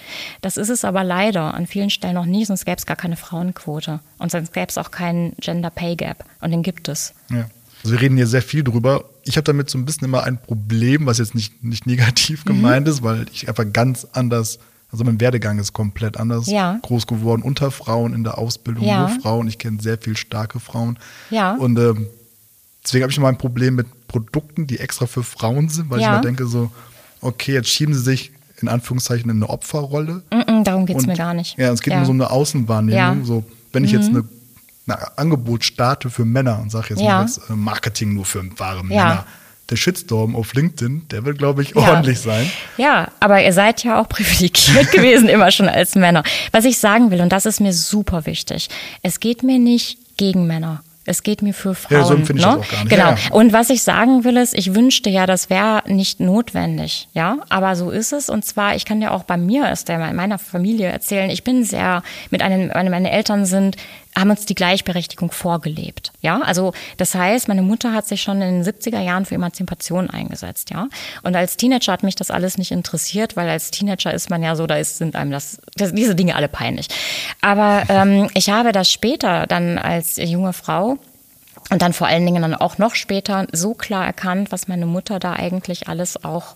A: Das ist es aber leider an vielen Stellen noch nie, sonst gäbe es gar keine Frauenquote und sonst gäbe es auch keinen Gender Pay Gap und den gibt es.
B: Ja. Also wir reden hier sehr viel drüber. Ich habe damit so ein bisschen immer ein Problem, was jetzt nicht, nicht negativ mhm. gemeint ist, weil ich einfach ganz anders, also mein Werdegang ist komplett anders
A: ja.
B: groß geworden, unter Frauen in der Ausbildung,
A: Ja.
B: nur Frauen. Ich kenne sehr viel starke Frauen.
A: Ja.
B: Und ähm, deswegen habe ich immer ein Problem mit Produkten, die extra für Frauen sind, weil
A: Ja.
B: ich mir denke so, okay, jetzt schieben sie sich in Anführungszeichen in eine Opferrolle.
A: Mm -mm, darum geht es mir gar nicht.
B: Ja, es geht
A: Ja.
B: nur so um eine Außenwahrnehmung.
A: Ja. Mhm.
B: So, wenn ich jetzt eine, ein Angebot starte für Männer und sage jetzt
A: Ja.
B: mal jetzt äh, Marketing nur für wahre. Männer, der Shitstorm auf LinkedIn, der wird, glaube ich, ordentlich sein.
A: Ja, aber ihr seid ja auch privilegiert gewesen, immer schon als Männer. Was ich sagen will, und das ist mir super wichtig, es geht mir nicht gegen Männer. Es geht mir für Frauen.
B: Ja, so empfinde ich
A: ne?
B: das auch gar nicht.
A: Genau.
B: Ja, ja.
A: Und was ich sagen will, ist, ich wünschte ja, das wäre nicht notwendig, ja. Aber so ist es. Und zwar, ich kann ja auch bei mir aus der, meiner Familie erzählen, ich bin sehr, mit einem, meine Eltern sind, haben uns die Gleichberechtigung vorgelebt, ja. Also, das heißt, meine Mutter hat sich schon in den 70er Jahren für Emanzipation eingesetzt, ja. Und als Teenager hat mich das alles nicht interessiert, weil als Teenager ist man ja so, da ist, sind einem das, das diese Dinge alle peinlich. Aber ähm, ich habe das später dann als junge Frau und dann vor allen Dingen dann auch noch später so klar erkannt, was meine Mutter da eigentlich alles auch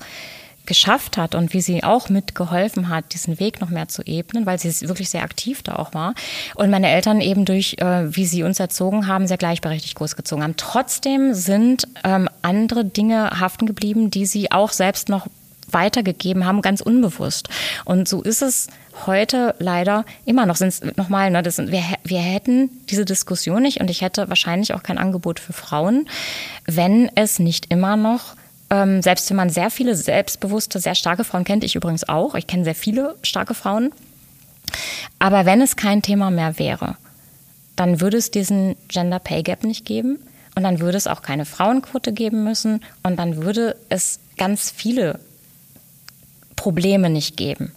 A: geschafft hat und wie sie auch mitgeholfen hat, diesen Weg noch mehr zu ebnen, weil sie wirklich sehr aktiv da auch war. Und meine Eltern eben durch, äh, wie sie uns erzogen haben, sehr gleichberechtigt großgezogen haben. Trotzdem sind ähm, andere Dinge haften geblieben, die sie auch selbst noch weitergegeben haben, ganz unbewusst. Und so ist es heute leider immer noch. Sind's nochmal, ne, das sind, wir, wir hätten diese Diskussion nicht und ich hätte wahrscheinlich auch kein Angebot für Frauen, wenn es nicht immer noch ähm, selbst wenn man sehr viele selbstbewusste, sehr starke Frauen kennt, ich übrigens auch, ich kenne sehr viele starke Frauen, aber wenn es kein Thema mehr wäre, dann würde es diesen Gender Pay Gap nicht geben und dann würde es auch keine Frauenquote geben müssen und dann würde es ganz viele Probleme nicht geben.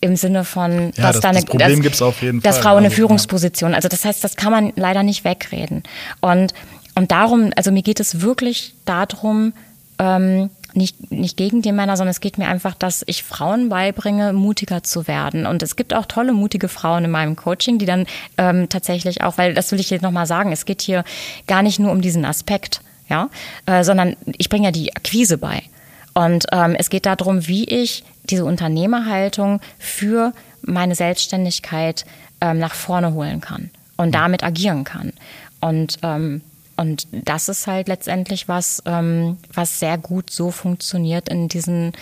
A: Im Sinne von,
B: Ja,
A: dass
B: das-
A: da eine,
B: das Problem
A: dass-
B: gibt's auf jeden
A: dass
B: Fall.
A: Frauen eine
B: Also,
A: Führungsposition, also das heißt, das kann man leider nicht wegreden. Und, und darum, also mir geht es wirklich darum, ähm, nicht, nicht gegen die Männer, sondern es geht mir einfach, dass ich Frauen beibringe, mutiger zu werden. Und es gibt auch tolle, mutige Frauen in meinem Coaching, die dann ähm, tatsächlich auch, weil das will ich jetzt nochmal sagen, es geht hier gar nicht nur um diesen Aspekt, ja, äh, sondern ich bringe ja die Akquise bei. Und ähm, es geht darum, wie ich diese Unternehmerhaltung für meine Selbstständigkeit ähm, nach vorne holen kann und damit agieren kann. Und ähm, und das ist halt letztendlich was, ähm, was sehr gut so funktioniert in diesen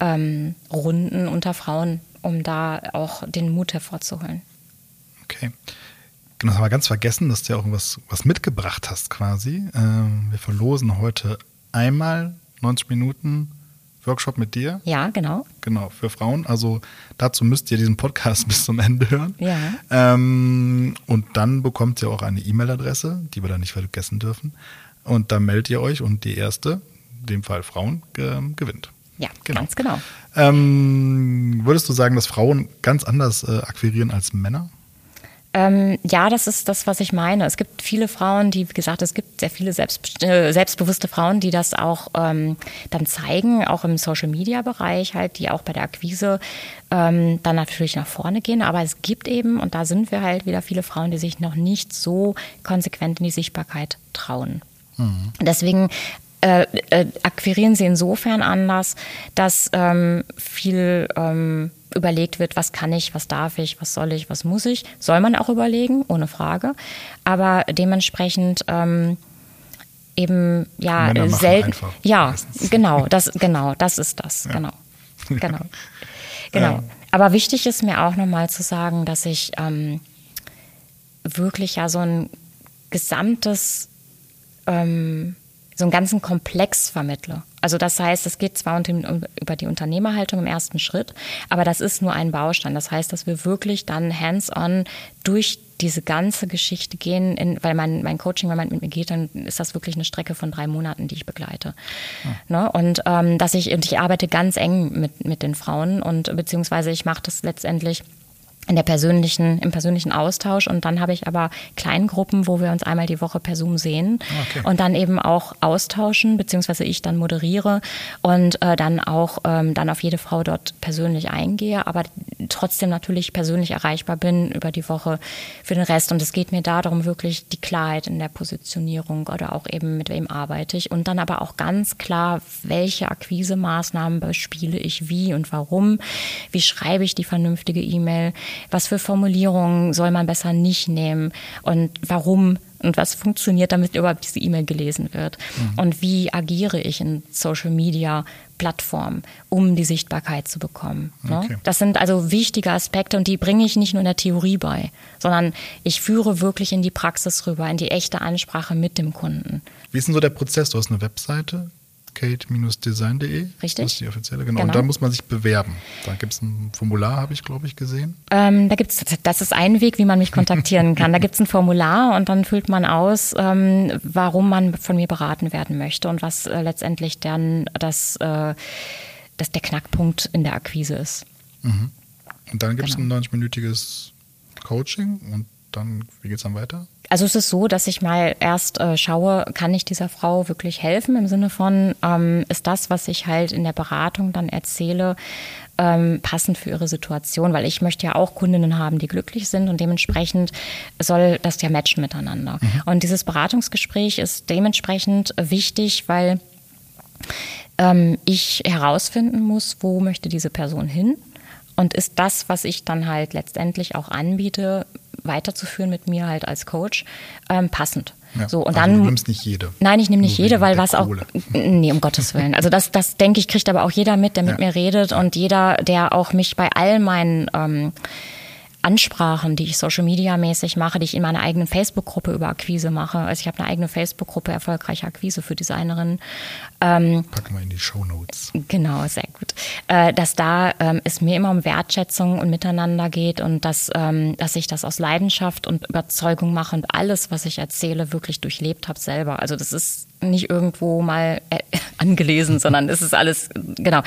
A: ähm, Runden unter Frauen, um da auch den Mut hervorzuholen.
B: Okay. Genau, das haben wir ganz vergessen, dass du ja auch was, was mitgebracht hast quasi. Ähm, wir verlosen heute einmal 90 Minuten Workshop mit dir.
A: Ja, genau.
B: Genau, für Frauen. Also dazu müsst ihr diesen Podcast bis zum Ende hören.
A: Ja.
B: Ähm, und dann bekommt ihr auch eine E-Mail-Adresse, die wir da nicht vergessen dürfen. Und da meldet ihr euch und die erste, in dem Fall Frauen, ge gewinnt.
A: Ja,
B: Genau.
A: ganz genau.
B: Ähm, würdest du sagen, dass Frauen ganz anders äh, akquirieren als Männer?
A: Ähm, ja, das ist das, was ich meine. Es gibt viele Frauen, die, wie gesagt, es gibt sehr viele selbst, äh, selbstbewusste Frauen, die das auch ähm, dann zeigen, auch im Social-Media-Bereich halt, die auch bei der Akquise ähm, dann natürlich nach vorne gehen. Aber es gibt eben, und da sind wir halt wieder viele Frauen, die sich noch nicht so konsequent in die Sichtbarkeit trauen. Deswegen äh, äh, akquirieren sie insofern anders, dass ähm, viel ähm, überlegt wird, was kann ich, was darf ich, was soll ich, was muss ich. Soll man auch überlegen, ohne Frage. Aber dementsprechend ähm, eben ja selten. Ja,
B: meistens.
A: genau, das genau, das ist das, genau, genau, genau.
B: Ja.
A: Aber wichtig ist mir auch nochmal zu sagen, dass ich ähm, wirklich ja so ein gesamtes ähm, so einen ganzen Komplex vermittle. Also das heißt, es geht zwar unter, um, über die Unternehmerhaltung im ersten Schritt, aber das ist nur ein Baustein. Das heißt, dass wir wirklich dann hands-on durch diese ganze Geschichte gehen, in, weil mein, mein Coaching, wenn man mit mir geht, dann ist das wirklich eine Strecke von drei Monaten, die ich begleite. Ne? Und ähm, dass ich, und ich arbeite ganz eng mit, mit den Frauen und beziehungsweise ich mache das letztendlich in der persönlichen, im persönlichen Austausch. Und dann habe ich aber Kleingruppen, wo wir uns einmal die Woche per Zoom sehen okay. und dann eben auch austauschen, beziehungsweise ich dann moderiere und äh, dann auch ähm, dann auf jede Frau dort persönlich eingehe, aber trotzdem natürlich persönlich erreichbar bin über die Woche für den Rest. Und es geht mir darum, wirklich die Klarheit in der Positionierung oder auch eben mit wem arbeite ich und dann aber auch ganz klar, welche Akquisemaßnahmen bespiele ich wie und warum, wie schreibe ich die vernünftige E-Mail was für Formulierungen soll man besser nicht nehmen und warum und was funktioniert, damit überhaupt diese E-Mail gelesen wird. Mhm. Und wie agiere ich in Social Media Plattformen, um die Sichtbarkeit zu bekommen. Ne? Okay. Das sind also wichtige Aspekte und die bringe ich nicht nur in der Theorie bei, sondern ich führe wirklich in die Praxis rüber, in die echte Ansprache mit dem Kunden.
B: Wie ist denn so der Prozess? Du hast eine Webseite, kate-design.de.
A: Richtig.
B: Das ist die offizielle, genau. genau. Und da muss man sich bewerben. Da gibt es ein Formular, habe ich, glaube ich, gesehen.
A: Ähm, da gibt's, das ist ein Weg, wie man mich kontaktieren kann. Da gibt es ein Formular und dann füllt man aus, ähm, warum man von mir beraten werden möchte und was äh, letztendlich dann das, äh, das der Knackpunkt in der Akquise ist.
B: Mhm. Und dann gibt es genau. ein 90-minütiges Coaching und dann, wie geht es dann weiter?
A: Also es ist so, dass ich mal erst äh, schaue, kann ich dieser Frau wirklich helfen im Sinne von, ähm, ist das, was ich halt in der Beratung dann erzähle, ähm, passend für ihre Situation, weil ich möchte ja auch Kundinnen haben, die glücklich sind und dementsprechend soll das ja matchen miteinander. Mhm. Und dieses Beratungsgespräch ist dementsprechend wichtig, weil ähm, ich herausfinden muss, wo möchte diese Person hin und ist das, was ich dann halt letztendlich auch anbiete, weiterzuführen mit mir halt als Coach, ähm, passend.
B: Ja, so, und also dann, du nimmst nicht jede.
A: Nein, ich nehme nicht jede, weil was Kohle. auch. Nee, um Gottes Willen. Also das, das denke ich, kriegt aber auch jeder mit, der mit mir redet und jeder, der auch mich bei all meinen ähm, Ansprachen, die ich Social Media mäßig mache, die ich in meiner eigenen Facebook-Gruppe über Akquise mache. Also ich habe eine eigene Facebook-Gruppe erfolgreiche Akquise für Designerinnen.
B: Ähm, Packen wir in die Show Notes.
A: Genau, sehr gut. Äh, dass da ähm, es mir immer um Wertschätzung und Miteinander geht und dass, ähm, dass ich das aus Leidenschaft und Überzeugung mache und alles, was ich erzähle, wirklich durchlebt habe selber. Also das ist nicht irgendwo mal äh, angelesen, sondern es ist alles, genau.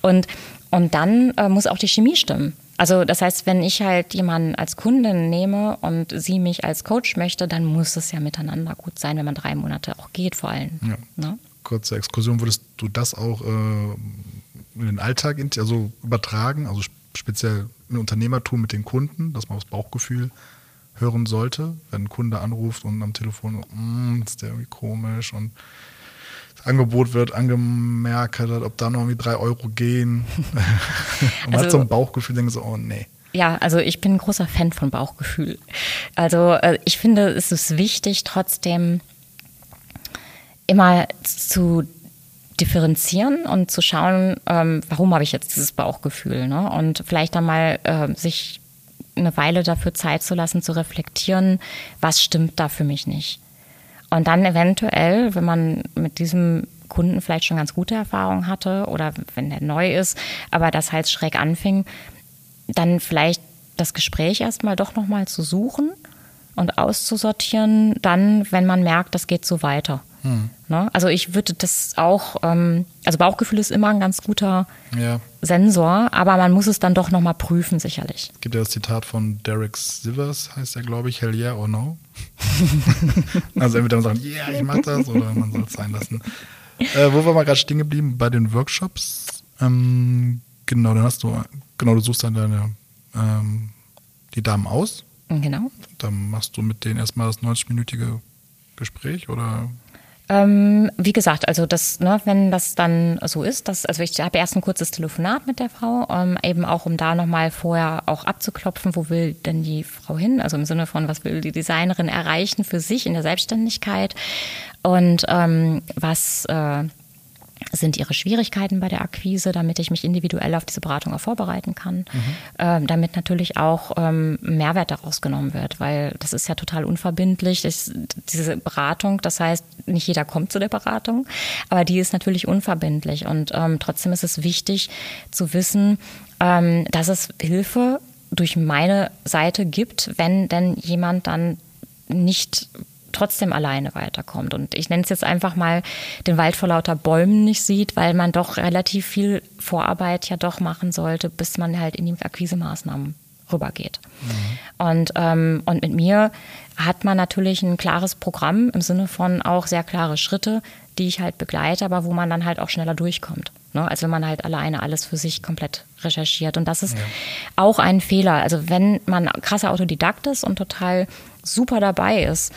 A: Und, und dann äh, muss auch die Chemie stimmen. Also das heißt, wenn ich halt jemanden als Kundin nehme und sie mich als Coach möchte, dann muss es ja miteinander gut sein, wenn man drei Monate auch geht vor allem. Ja.
B: Ne? Kurze Exkursion, würdest du das auch äh, in den Alltag also übertragen, also speziell in Unternehmertum mit den Kunden, dass man das Bauchgefühl hören sollte, wenn ein Kunde anruft und am Telefon, mm, ist der irgendwie komisch und Angebot wird angemerkt, ob da noch irgendwie drei Euro gehen. man also, hat so ein Bauchgefühl, denkt so, oh nee.
A: Ja, also ich bin ein großer Fan von Bauchgefühl. Also äh, ich finde, es ist wichtig, trotzdem immer zu differenzieren und zu schauen, ähm, warum habe ich jetzt dieses Bauchgefühl. Ne? Und vielleicht dann mal äh, sich eine Weile dafür Zeit zu lassen, zu reflektieren, was stimmt da für mich nicht. Und dann eventuell, wenn man mit diesem Kunden vielleicht schon ganz gute Erfahrungen hatte oder wenn der neu ist, aber das halt schräg anfing, dann vielleicht das Gespräch erstmal doch nochmal zu suchen und auszusortieren, dann, wenn man merkt, das geht so weiter. Hm. Ne? Also ich würde das auch, ähm, also Bauchgefühl ist immer ein ganz guter ja. Sensor, aber man muss es dann doch nochmal prüfen, sicherlich.
B: Es gibt ja das Zitat von Derek Sivers, heißt er, glaube ich, Hell yeah or no. also entweder man sagt, yeah, ich mach das, oder man soll es sein lassen. Äh, wo wir mal gerade stehen geblieben? Bei den Workshops. Ähm, genau, dann hast du, genau, du suchst dann deine, ähm, die Damen aus.
A: Genau.
B: Dann machst du mit denen erstmal das 90-minütige Gespräch oder
A: ähm, wie gesagt, also das, ne, wenn das dann so ist, dass, also ich habe erst ein kurzes Telefonat mit der Frau, ähm, eben auch um da nochmal vorher auch abzuklopfen, wo will denn die Frau hin? Also im Sinne von, was will die Designerin erreichen für sich in der Selbstständigkeit und ähm, was äh, sind ihre Schwierigkeiten bei der Akquise, damit ich mich individuell auf diese Beratung auch vorbereiten kann, mhm. ähm, damit natürlich auch ähm, Mehrwert daraus genommen wird, weil das ist ja total unverbindlich. Das, diese Beratung, das heißt, nicht jeder kommt zu der Beratung, aber die ist natürlich unverbindlich und ähm, trotzdem ist es wichtig zu wissen, ähm, dass es Hilfe durch meine Seite gibt, wenn denn jemand dann nicht trotzdem alleine weiterkommt. Und ich nenne es jetzt einfach mal den Wald vor lauter Bäumen nicht sieht, weil man doch relativ viel Vorarbeit ja doch machen sollte, bis man halt in die Akquisemaßnahmen rübergeht. Mhm. Und, ähm, und mit mir hat man natürlich ein klares Programm im Sinne von auch sehr klare Schritte, die ich halt begleite, aber wo man dann halt auch schneller durchkommt. Ne? Also wenn man halt alleine alles für sich komplett recherchiert. Und das ist ja. auch ein Fehler. Also wenn man krasser Autodidakt ist und total super dabei ist,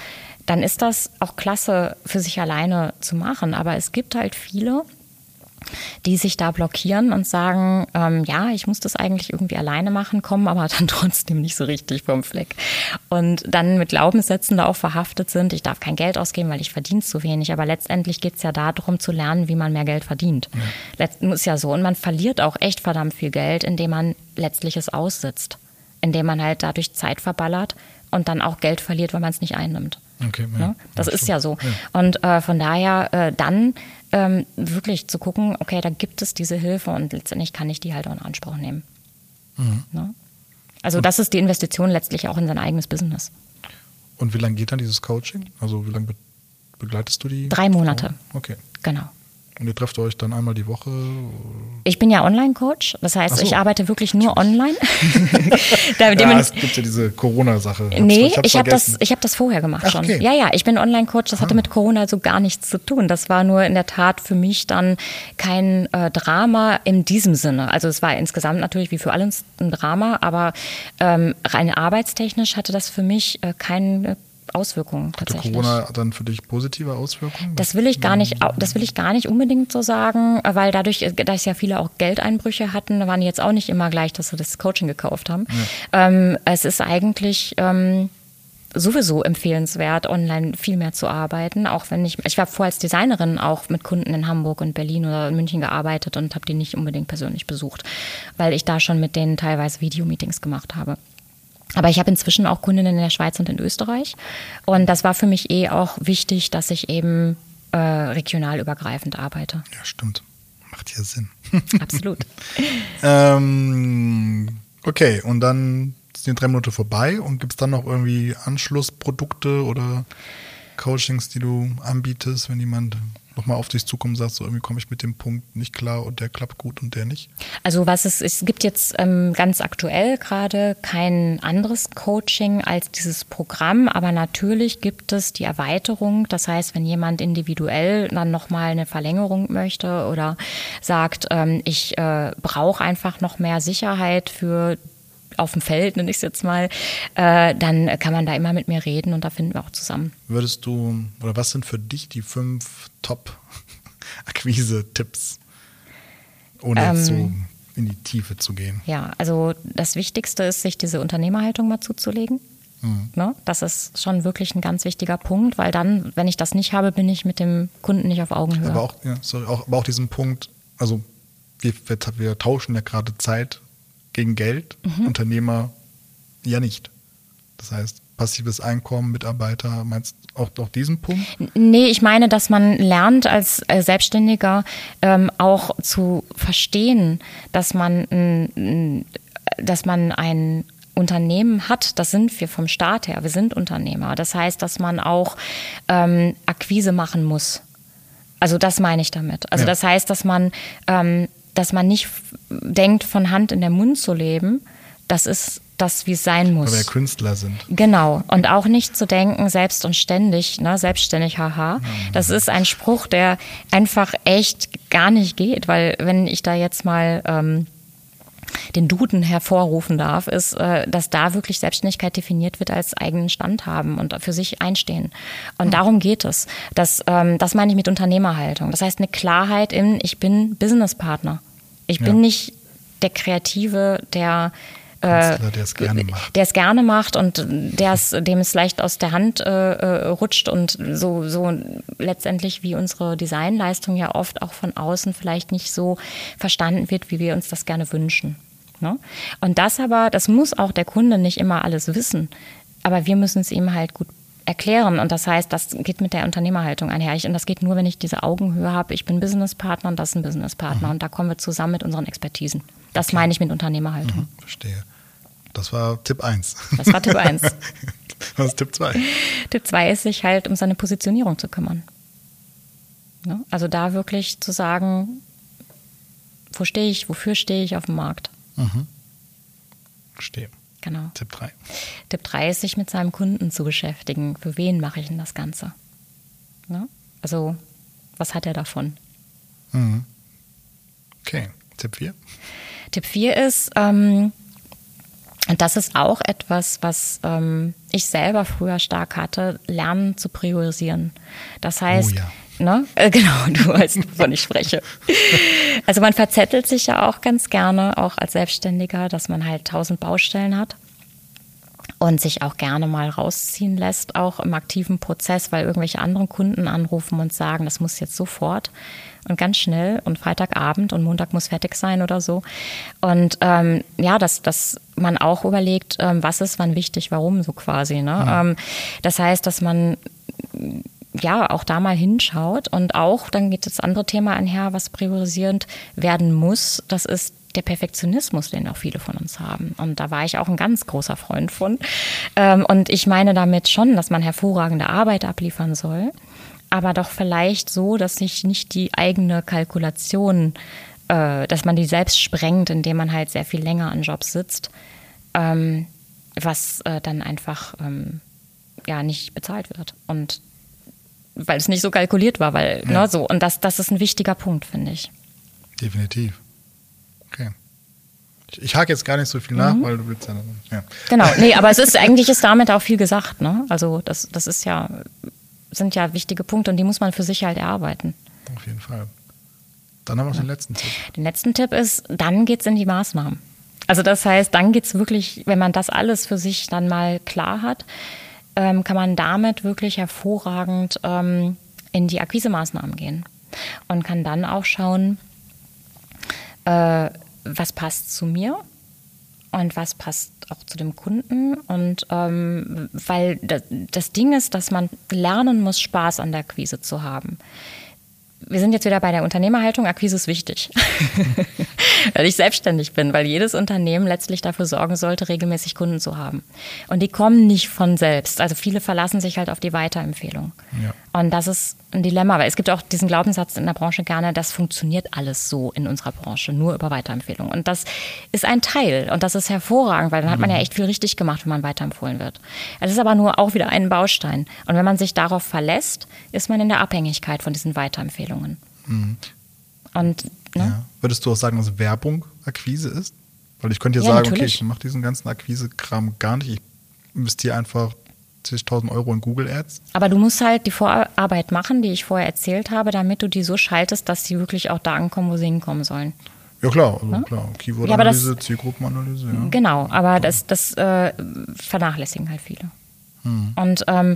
A: dann ist das auch klasse für sich alleine zu machen. Aber es gibt halt viele, die sich da blockieren und sagen, ähm, ja, ich muss das eigentlich irgendwie alleine machen, kommen aber dann trotzdem nicht so richtig vom Fleck. Und dann mit Glaubenssätzen da auch verhaftet sind, ich darf kein Geld ausgeben, weil ich verdiene zu wenig. Aber letztendlich geht es ja darum zu lernen, wie man mehr Geld verdient. Ja. Ist ja so. Und man verliert auch echt verdammt viel Geld, indem man letztlich es aussitzt. Indem man halt dadurch Zeit verballert und dann auch Geld verliert, weil man es nicht einnimmt. Okay, ja, ne? Das ist ja so. Ja. Und äh, von daher äh, dann ähm, wirklich zu gucken, okay, da gibt es diese Hilfe und letztendlich kann ich die halt auch in Anspruch nehmen. Mhm. Ne? Also und das ist die Investition letztlich auch in sein eigenes Business.
B: Und wie lange geht dann dieses Coaching? Also wie lange begleitest du die?
A: Drei Monate.
B: Okay.
A: Genau.
B: Und ihr trefft euch dann einmal die Woche?
A: Ich bin ja Online-Coach, das heißt, so. ich arbeite wirklich nur online.
B: da, ja, es gibt ja diese Corona-Sache.
A: Nee, ich, ich habe das, hab das vorher gemacht Ach, schon. Okay. Ja, ja, ich bin Online-Coach, das hatte ah. mit Corona so gar nichts zu tun. Das war nur in der Tat für mich dann kein äh, Drama in diesem Sinne. Also es war insgesamt natürlich wie für alle ein Drama, aber ähm, rein arbeitstechnisch hatte das für mich äh, keine Auswirkungen tatsächlich.
B: Hatte Corona dann für dich positive Auswirkungen?
A: Das will ich gar nicht, das will ich gar nicht unbedingt so sagen, weil dadurch, dass ja viele auch Geldeinbrüche hatten, waren jetzt auch nicht immer gleich, dass sie das Coaching gekauft haben. Ja. Ähm, es ist eigentlich ähm, sowieso empfehlenswert, online viel mehr zu arbeiten, auch wenn ich, ich war vorher als Designerin auch mit Kunden in Hamburg und Berlin oder in München gearbeitet und habe die nicht unbedingt persönlich besucht, weil ich da schon mit denen teilweise Videomeetings gemacht habe. Aber ich habe inzwischen auch Kundinnen in der Schweiz und in Österreich. Und das war für mich eh auch wichtig, dass ich eben äh, regional übergreifend arbeite.
B: Ja, stimmt. Macht ja Sinn.
A: Absolut.
B: ähm, okay, und dann sind die drei Monate vorbei und gibt es dann noch irgendwie Anschlussprodukte oder Coachings, die du anbietest, wenn jemand nochmal auf dich zukommen und sagst, so irgendwie komme ich mit dem Punkt nicht klar und der klappt gut und der nicht?
A: Also was es, es gibt jetzt ähm, ganz aktuell gerade kein anderes Coaching als dieses Programm, aber natürlich gibt es die Erweiterung. Das heißt, wenn jemand individuell dann nochmal eine Verlängerung möchte oder sagt, ähm, ich äh, brauche einfach noch mehr Sicherheit für auf dem Feld, nenne ich es jetzt mal, äh, dann kann man da immer mit mir reden und da finden wir auch zusammen.
B: Würdest du, oder was sind für dich die fünf Top-Akquise-Tipps, ohne ähm, jetzt so in die Tiefe zu gehen?
A: Ja, also das Wichtigste ist, sich diese Unternehmerhaltung mal zuzulegen. Mhm. Ne? Das ist schon wirklich ein ganz wichtiger Punkt, weil dann, wenn ich das nicht habe, bin ich mit dem Kunden nicht auf Augenhöhe.
B: Aber auch, ja, sorry, auch, aber auch diesen Punkt, also wir, wir, wir tauschen ja gerade Zeit gegen Geld, mhm. Unternehmer ja nicht. Das heißt, passives Einkommen, Mitarbeiter, meinst du auch, auch diesen Punkt?
A: Nee, ich meine, dass man lernt als äh, Selbstständiger ähm, auch zu verstehen, dass man, dass man ein Unternehmen hat, das sind wir vom Staat her, wir sind Unternehmer. Das heißt, dass man auch ähm, Akquise machen muss. Also das meine ich damit. Also ja. das heißt, dass man ähm, dass man nicht denkt, von Hand in der Mund zu leben. Das ist das, wie es sein muss.
B: Weil wir Künstler sind.
A: Genau. Und auch nicht zu denken, selbst und ständig, ne, selbstständig, haha. Das ist ein Spruch, der einfach echt gar nicht geht, weil wenn ich da jetzt mal ähm, den Duden hervorrufen darf, ist, äh, dass da wirklich Selbstständigkeit definiert wird als eigenen Stand haben und für sich einstehen. Und darum geht es. Das, ähm, das meine ich mit Unternehmerhaltung. Das heißt eine Klarheit in, ich bin Businesspartner. Ich bin nicht der Kreative, der
B: äh, der es gerne macht.
A: Der es gerne macht und der's, dem es leicht aus der Hand äh, äh, rutscht und so, so letztendlich wie unsere Designleistung ja oft auch von außen vielleicht nicht so verstanden wird, wie wir uns das gerne wünschen. Ne? Und das aber, das muss auch der Kunde nicht immer alles wissen, aber wir müssen es ihm halt gut erklären. Und das heißt, das geht mit der Unternehmerhaltung einher. Und das geht nur, wenn ich diese Augenhöhe habe. Ich bin Businesspartner und das ist ein Businesspartner. Mhm. Und da kommen wir zusammen mit unseren Expertisen. Das okay. meine ich mit Unternehmerhaltung. Mhm,
B: verstehe. Das war Tipp 1.
A: Das war Tipp 1.
B: Was ist Tipp 2?
A: Tipp 2 ist, sich halt um seine Positionierung zu kümmern. Ne? Also da wirklich zu sagen, wo stehe ich, wofür stehe ich auf dem Markt.
B: Mhm. Verstehe.
A: Genau.
B: Tipp 3.
A: Tipp 3 ist, sich mit seinem Kunden zu beschäftigen. Für wen mache ich denn das Ganze? Ne? Also, was hat er davon?
B: Mhm. Okay, Tipp 4.
A: Tipp 4 ist, ähm, und das ist auch etwas, was ähm, ich selber früher stark hatte, lernen zu priorisieren. Das heißt,
B: Oh ja.
A: Ne? Äh, genau, du weißt, wovon ich spreche. Also man verzettelt sich ja auch ganz gerne, auch als Selbstständiger, dass man halt tausend Baustellen hat und sich auch gerne mal rausziehen lässt, auch im aktiven Prozess, weil irgendwelche anderen Kunden anrufen und sagen, das muss jetzt sofort und ganz schnell und Freitagabend und Montag muss fertig sein oder so. Und ähm, ja, dass, dass man auch überlegt, ähm, was ist wann wichtig, warum so quasi. Ne? Ähm, das heißt, dass man ja auch da mal hinschaut und auch, dann geht das andere Thema einher, was priorisierend werden muss, das ist der Perfektionismus, den auch viele von uns haben. Und da war ich auch ein ganz großer Freund von. Ähm, und ich meine damit schon, dass man hervorragende Arbeit abliefern soll, aber doch vielleicht so, dass sich nicht die eigene Kalkulation, äh, dass man die selbst sprengt, indem man halt sehr viel länger an Jobs sitzt, ähm, was äh, dann einfach ähm, ja nicht bezahlt wird. Und weil es nicht so kalkuliert war, weil,
B: Ja.
A: ne, so. Und das, das ist ein wichtiger Punkt, finde ich.
B: Definitiv. Okay. Ich, ich hake jetzt gar nicht so viel nach, weil du willst ja. ja.
A: Genau, nee, aber es ist eigentlich ist damit auch viel gesagt, ne? Also das, das ist ja, sind ja wichtige Punkte und die muss man für sich halt erarbeiten.
B: Auf jeden Fall. Dann haben wir noch den letzten Tipp.
A: Den letzten Tipp ist, dann geht's in die Maßnahmen. Also das heißt, dann geht's wirklich, wenn man das alles für sich dann mal klar hat, ähm, kann man damit wirklich hervorragend ähm, in die Akquisemaßnahmen gehen und kann dann auch schauen, äh, was passt zu mir und was passt auch zu dem Kunden. Und ähm, weil das, das Ding ist, dass man lernen muss, Spaß an der Akquise zu haben. Wir sind jetzt wieder bei der Unternehmerhaltung. Akquise ist wichtig, weil ich selbstständig bin, weil jedes Unternehmen letztlich dafür sorgen sollte, regelmäßig Kunden zu haben. Und die kommen nicht von selbst. Also viele verlassen sich halt auf die Weiterempfehlung.
B: Ja.
A: Und das ist ein Dilemma, weil es gibt auch diesen Glaubenssatz in der Branche gerne, das funktioniert alles so in unserer Branche, nur über Weiterempfehlung. Und das ist ein Teil und das ist hervorragend, weil dann hat man ja echt viel richtig gemacht, wenn man weiterempfohlen wird. Es ist aber nur auch wieder ein Baustein. Und wenn man sich darauf verlässt, ist man in der Abhängigkeit von diesen Weiterempfehlungen. Und ne?
B: Ja. Würdest du auch sagen, dass Werbung Akquise ist? Weil ich könnte ja,
A: Ja,
B: sagen, okay,
A: natürlich.
B: ich mache diesen ganzen Akquise-Kram gar nicht. Ich investiere einfach zigtausend Euro in Google Ads.
A: Aber du musst halt die Vorarbeit machen, die ich vorher erzählt habe, damit du die so schaltest, dass sie wirklich auch da ankommen, wo sie hinkommen sollen.
B: Ja klar, also klar.
A: Ja, aber das-
B: Keyword-Analyse, Zielgruppenanalyse, ja.
A: Genau, aber das, das äh, vernachlässigen halt viele. Und ähm,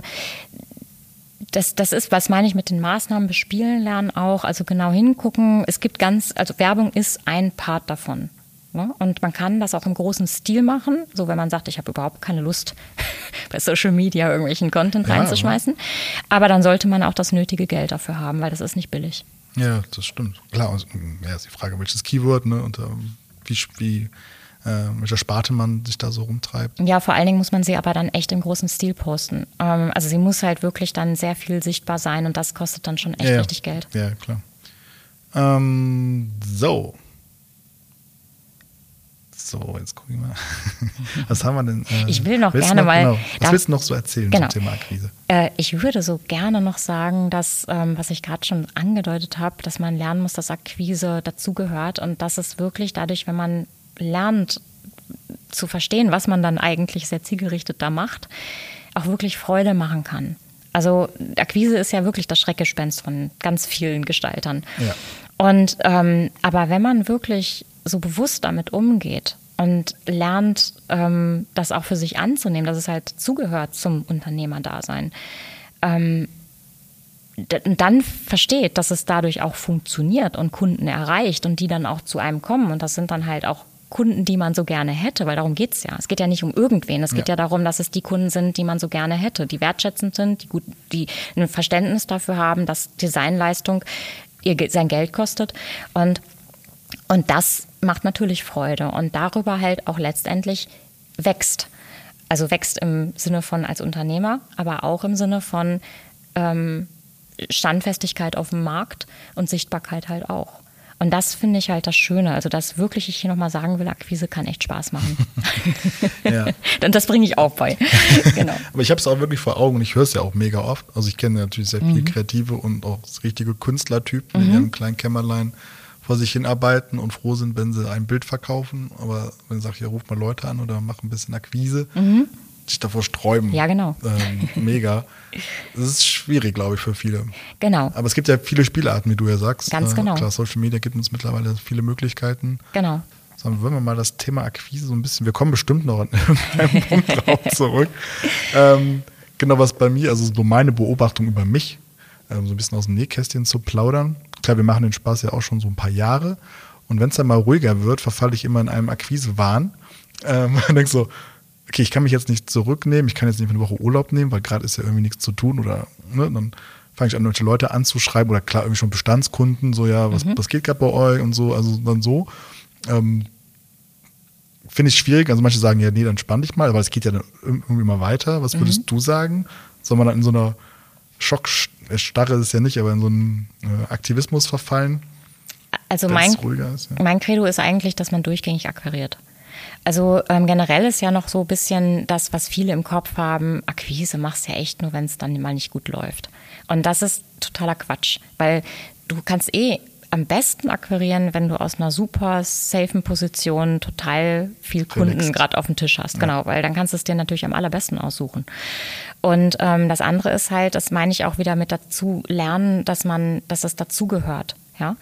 A: das, das ist, was meine ich mit den Maßnahmen bespielen lernen auch, also genau hingucken. Es gibt ganz, also Werbung ist ein Part davon. Ne? Und man kann das auch im großen Stil machen, so wenn man sagt, ich habe überhaupt keine Lust, bei Social Media irgendwelchen Content
B: Ja,
A: reinzuschmeißen. Aber dann sollte man auch das nötige Geld dafür haben, weil das ist nicht billig.
B: Ja, das stimmt. Klar, also, ja, ist die Frage, welches Keyword, ne, und wie, wie äh, welcher Sparte man sich da so rumtreibt.
A: Ja, vor allen Dingen muss man sie aber dann echt im großen Stil posten. Ähm, also sie muss halt wirklich dann sehr viel sichtbar sein und das kostet dann schon echt
B: ja,
A: richtig Geld.
B: Ja, klar. Ähm, so. So, jetzt gucken wir mal. Was haben wir denn? äh,
A: Ich will noch gerne mal-
B: Genau, was
A: darf-
B: willst du noch so erzählen
A: Genau.
B: zum Thema Akquise?
A: Äh, ich würde so gerne noch sagen, dass, ähm, was ich gerade schon angedeutet habe, dass man lernen muss, dass Akquise dazugehört und dass es wirklich dadurch, wenn man lernt zu verstehen, was man dann eigentlich sehr zielgerichtet da macht, auch wirklich Freude machen kann. Also Akquise ist ja wirklich das Schreckgespenst von ganz vielen Gestaltern.
B: Ja.
A: Und ähm, aber wenn man wirklich so bewusst damit umgeht und lernt, ähm, das auch für sich anzunehmen, dass es halt zugehört zum Unternehmerdasein, ähm, dann versteht, dass es dadurch auch funktioniert und Kunden erreicht und die dann auch zu einem kommen. Und das sind dann halt auch Kunden, die man so gerne hätte, weil darum geht's ja. Es geht ja nicht um irgendwen. Es geht
B: Ja.
A: ja darum, dass es die Kunden sind, die man so gerne hätte, die wertschätzend sind, die gut, die ein Verständnis dafür haben, dass Designleistung ihr sein Geld kostet. Und und das macht natürlich Freude und darüber halt auch letztendlich wächst. Also wächst im Sinne von als Unternehmer, aber auch im Sinne von ähm, Standfestigkeit auf dem Markt und Sichtbarkeit halt auch. Und das finde ich halt das Schöne. Also, dass wirklich ich hier nochmal sagen will, Akquise kann echt Spaß machen. ja. Und das bringe ich auch bei.
B: genau. Aber ich habe es auch wirklich vor Augen und ich höre es ja auch mega oft. Also, ich kenne natürlich sehr viele mhm. Kreative und auch richtige Künstlertypen mhm. in ihrem kleinen Kämmerlein vor sich hinarbeiten und froh sind, wenn sie ein Bild verkaufen. Aber wenn sie sagt, ja, ruft mal Leute an oder mach ein bisschen Akquise, mhm. Sich davor sträuben.
A: Ja, genau.
B: Ähm, mega. Das ist schwierig, glaube ich, für viele.
A: Genau.
B: Aber es gibt ja viele Spielarten, wie du ja sagst.
A: Ganz äh, genau.
B: Klar, Social Media gibt uns mittlerweile viele Möglichkeiten.
A: Genau.
B: Sagen wollen wir mal das Thema Akquise so ein bisschen, wir kommen bestimmt noch an irgendeinem Punkt drauf zurück. Ähm, genau, was bei mir, also so meine Beobachtung über mich, ähm, so ein bisschen aus dem Nähkästchen zu plaudern. Klar, wir machen den Spaß ja auch schon so ein paar Jahre. Und wenn es dann mal ruhiger wird, verfalle ich immer in einem Akquise-Wahn. Ähm, und denke so, okay, ich kann mich jetzt nicht zurücknehmen, ich kann jetzt nicht eine Woche Urlaub nehmen, weil gerade ist ja irgendwie nichts zu tun oder ne, dann fange ich an, manche Leute anzuschreiben oder klar, irgendwie schon Bestandskunden, so ja, was, mhm. was geht gerade bei euch und so, also dann so. Ähm, Finde ich schwierig, also manche sagen ja, nee, dann spann dich mal, aber es geht ja dann irgendwie immer weiter. Was würdest mhm. du sagen? Soll man dann in so einer Schockstarre ist es ja nicht, aber in so einen äh, Aktivismus verfallen?
A: Also mein, ist, ja. mein Credo ist eigentlich, dass man durchgängig akquiriert. Also ähm, generell ist ja noch so ein bisschen das, was viele im Kopf haben, Akquise machst du ja echt nur, wenn es dann mal nicht gut läuft. Und das ist totaler Quatsch, weil du kannst eh am besten akquirieren, wenn du aus einer super safen Position total viel Kunden gerade auf dem Tisch hast. Ja. Genau, weil dann kannst du es dir natürlich am allerbesten aussuchen. Und ähm, das andere ist halt, das meine ich auch wieder mit dazu lernen, dass man, dass es dazugehört. Ja,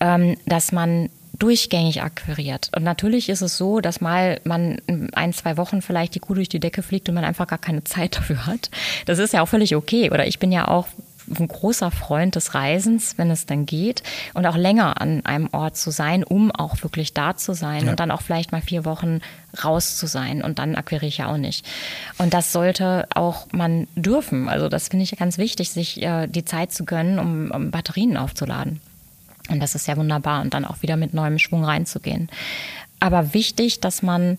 A: ähm, dass man durchgängig akquiriert. Und natürlich ist es so, dass mal man ein, zwei Wochen vielleicht die Kuh durch die Decke fliegt und man einfach gar keine Zeit dafür hat. Das ist ja auch völlig okay. Oder ich bin ja auch ein großer Freund des Reisens, wenn es dann geht, und auch länger an einem Ort zu sein, um auch wirklich da zu sein ja. und dann auch vielleicht mal vier Wochen raus zu sein und dann akquiriere ich ja auch nicht. Und das sollte auch man dürfen. Also das finde ich ganz wichtig, sich äh, die Zeit zu gönnen, um, um Batterien aufzuladen. Und das ist ja wunderbar und dann auch wieder mit neuem Schwung reinzugehen. Aber wichtig, dass man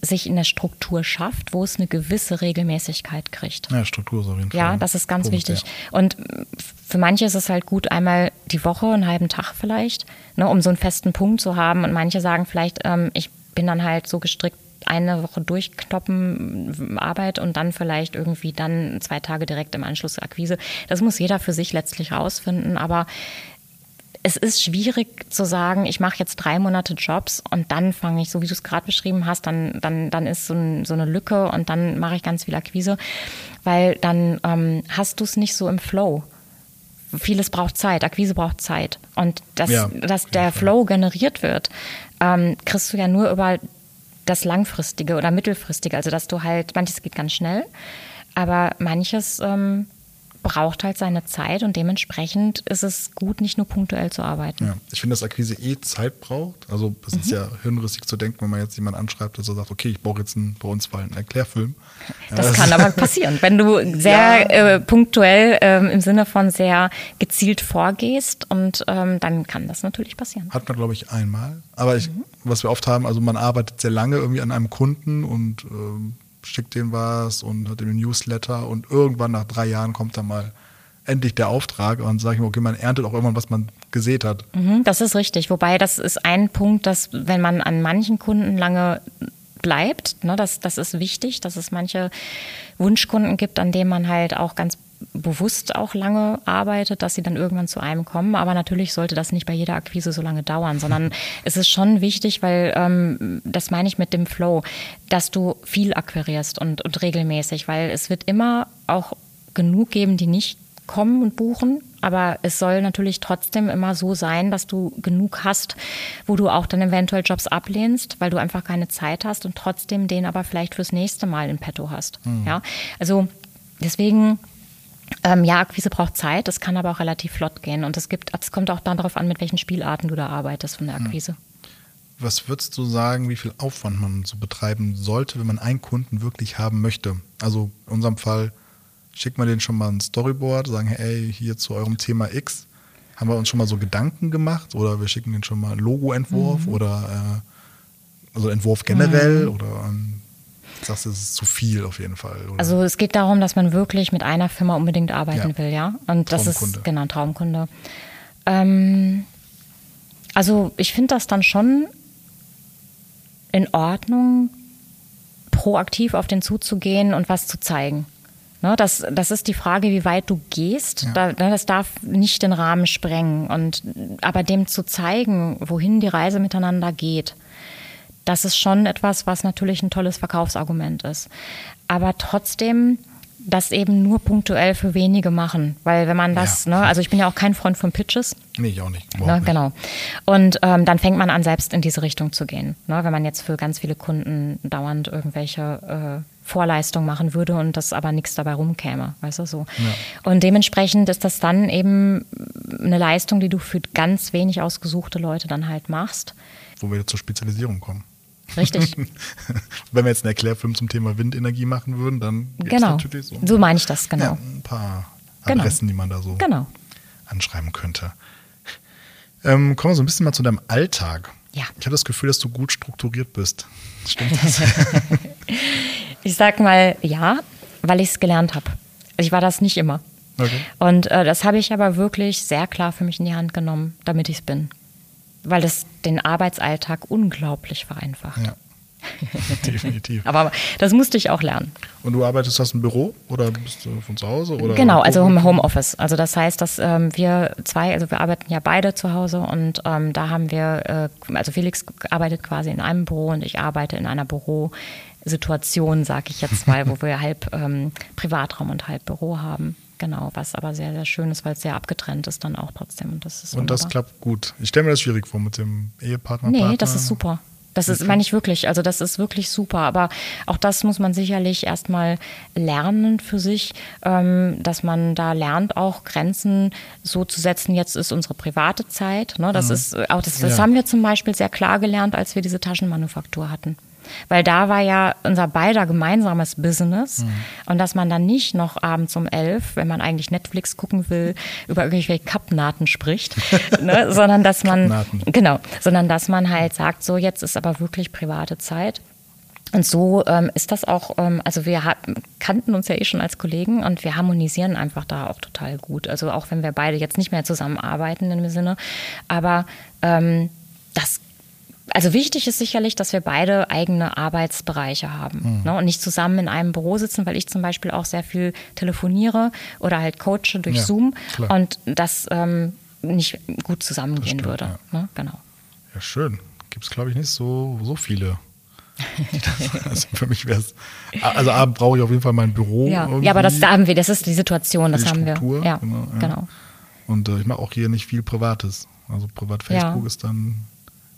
A: sich in der Struktur schafft, wo es eine gewisse Regelmäßigkeit kriegt.
B: Ja, Struktur ist auf jeden
A: Fall. Ja, das ist ganz Punkt, wichtig. Ja. Und für manche ist es halt gut, einmal die Woche, einen halben Tag vielleicht, ne, um so einen festen Punkt zu haben. Und manche sagen vielleicht, ähm, ich bin dann halt so gestrickt, eine Woche durchkloppen Arbeit und dann vielleicht irgendwie dann zwei Tage direkt im Anschluss Akquise. Das muss jeder für sich letztlich rausfinden, aber es ist schwierig zu sagen, ich mache jetzt drei Monate Jobs und dann fange ich, so wie du es gerade beschrieben hast, dann, dann, dann ist so, ein, so, eine Lücke und dann mache ich ganz viel Akquise, weil dann ähm, hast du es nicht so im Flow. Vieles braucht Zeit, Akquise braucht Zeit. Und dass, ja, dass der Flow generiert wird, ähm, kriegst du ja nur über das Langfristige oder Mittelfristige. Also dass du halt, manches geht ganz schnell, aber manches ähm, braucht halt seine Zeit und dementsprechend ist es gut, nicht nur punktuell zu arbeiten.
B: Ja, ich finde, dass Akquise eh Zeit braucht. Also es mhm. ist ja hirnrissig zu denken, wenn man jetzt jemanden anschreibt, dass er sagt, okay, ich brauche jetzt einen, bei uns einen Erklärfilm.
A: Das, das kann aber passieren. Wenn du sehr ja. äh, punktuell ähm, im Sinne von sehr gezielt vorgehst und ähm, dann kann das natürlich passieren.
B: Hat man, glaube ich, einmal. Aber ich, mhm. was wir oft haben, also man arbeitet sehr lange irgendwie an einem Kunden und ähm, schickt denen was und hat den Newsletter und irgendwann nach drei Jahren kommt dann mal endlich der Auftrag und sage ich mir, okay, man erntet auch irgendwann, was man gesät hat.
A: Mhm, das ist richtig. Wobei das ist ein Punkt, dass wenn man an manchen Kunden lange bleibt, ne, das, das ist wichtig, dass es manche Wunschkunden gibt, an denen man halt auch ganz bewusst auch lange arbeitet, dass sie dann irgendwann zu einem kommen. Aber natürlich sollte das nicht bei jeder Akquise so lange dauern, sondern es ist schon wichtig, weil ähm, das meine ich mit dem Flow, dass du viel akquirierst und, und regelmäßig, weil es wird immer auch genug geben, die nicht kommen und buchen. Aber es soll natürlich trotzdem immer so sein, dass du genug hast, wo du auch dann eventuell Jobs ablehnst, weil du einfach keine Zeit hast und trotzdem den aber vielleicht fürs nächste Mal in petto hast. Mhm. Ja, also deswegen ähm, ja, Akquise braucht Zeit, das kann aber auch relativ flott gehen. Und es gibt, es kommt auch dann darauf an, mit welchen Spielarten du da arbeitest von der Akquise.
B: Was würdest du sagen, wie viel Aufwand man so betreiben sollte, wenn man einen Kunden wirklich haben möchte? Also in unserem Fall schickt man den schon mal ein Storyboard, sagen, hey, hier zu eurem Thema X haben wir uns schon mal so Gedanken gemacht oder wir schicken den schon mal einen Logo-Entwurf mhm. oder äh, also Entwurf generell mhm. oder ein sagst, es ist zu viel auf jeden Fall.
A: Oder? Also es geht darum, dass man wirklich mit einer Firma unbedingt arbeiten ja. will, ja. Und das ist genau Traumkunde. Ähm, Also ich finde das dann schon in Ordnung, proaktiv auf den zuzugehen und was zu zeigen. Ne, das, das ist die Frage, wie weit du gehst. Ja. Da, ne, das darf nicht den Rahmen sprengen. Und, aber dem zu zeigen, wohin die Reise miteinander geht, das ist schon etwas, was natürlich ein tolles Verkaufsargument ist. Aber trotzdem das eben nur punktuell für wenige machen. Weil wenn man das, ja. ne, also ich bin ja auch kein Freund von Pitches.
B: Nee, ich auch nicht.
A: Ne. Genau. Und ähm, dann fängt man an, selbst in diese Richtung zu gehen. Ne, wenn man jetzt für ganz viele Kunden dauernd irgendwelche äh, Vorleistungen machen würde und das aber nichts dabei rumkäme, weißt du so. Ja. Und dementsprechend ist das dann eben eine Leistung, die du für ganz wenig ausgesuchte Leute dann halt machst.
B: Wo wir zur Spezialisierung kommen.
A: Richtig.
B: Wenn wir jetzt einen Erklärfilm zum Thema Windenergie machen würden, dann
A: genau. natürlich so. So meine ich das, genau. Ja,
B: ein paar genau. Adressen, genau. die man da so
A: genau.
B: anschreiben könnte. Ähm, kommen wir so ein bisschen mal zu deinem Alltag.
A: Ja.
B: Ich habe das Gefühl, dass du gut strukturiert bist. Stimmt das?
A: ich sag mal ja, weil ich es gelernt habe. Ich war das nicht immer. Okay. Und äh, das habe ich aber wirklich sehr klar für mich in die Hand genommen, damit ich es bin weil das den Arbeitsalltag unglaublich vereinfacht. Ja.
B: Definitiv.
A: Aber das musste ich auch lernen.
B: Und du arbeitest das im Büro oder bist du von zu Hause? Oder
A: genau, also im Homeoffice. Also das heißt, dass ähm, wir zwei, also wir arbeiten ja beide zu Hause und ähm, da haben wir, äh, also Felix arbeitet quasi in einem Büro und ich arbeite in einer Bürosituation, sage ich jetzt mal, wo wir halb ähm, Privatraum und halb Büro haben. Genau, was aber sehr, sehr schön ist, weil es sehr abgetrennt ist dann auch trotzdem. Und das, ist
B: und das klappt gut. Ich stelle mir das schwierig vor mit dem Ehepartner.
A: Nee,
B: Partner.
A: das ist super. Das ist, meine ich wirklich, also das ist wirklich super. Aber auch das muss man sicherlich erstmal lernen für sich, ähm, dass man da lernt, auch Grenzen so zu setzen. Jetzt ist unsere private Zeit. Ne? Das mhm. ist auch das, das ja. haben wir zum Beispiel sehr klar gelernt, als wir diese Taschenmanufaktur hatten. Weil da war ja unser beider gemeinsames Business. Mhm. Und dass man dann nicht noch abends um elf, wenn man eigentlich Netflix gucken will, über irgendwelche Kappnaten spricht, ne? sondern dass man, genau, sondern dass man halt sagt, so jetzt ist aber wirklich private Zeit. Und so ähm, ist das auch, ähm, also wir kannten uns ja eh schon als Kollegen und wir harmonisieren einfach da auch total gut. Also auch wenn wir beide jetzt nicht mehr zusammenarbeiten in dem Sinne, aber ähm, das also wichtig ist sicherlich, dass wir beide eigene Arbeitsbereiche haben mhm. ne, und nicht zusammen in einem Büro sitzen, weil ich zum Beispiel auch sehr viel telefoniere oder halt coache durch ja, Zoom klar. und das ähm, nicht gut zusammengehen stimmt, würde. Ja. Ne, genau.
B: Ja, schön. Gibt es, glaube ich, nicht so, so viele. also für mich wäre es. Also abend brauche ich auf jeden Fall mein Büro.
A: Ja, ja aber das haben wir, das ist die Situation, das die haben
B: Struktur,
A: wir. Ja, genau. Ja. genau.
B: Und äh, ich mache auch hier nicht viel Privates. Also privat Facebook ist dann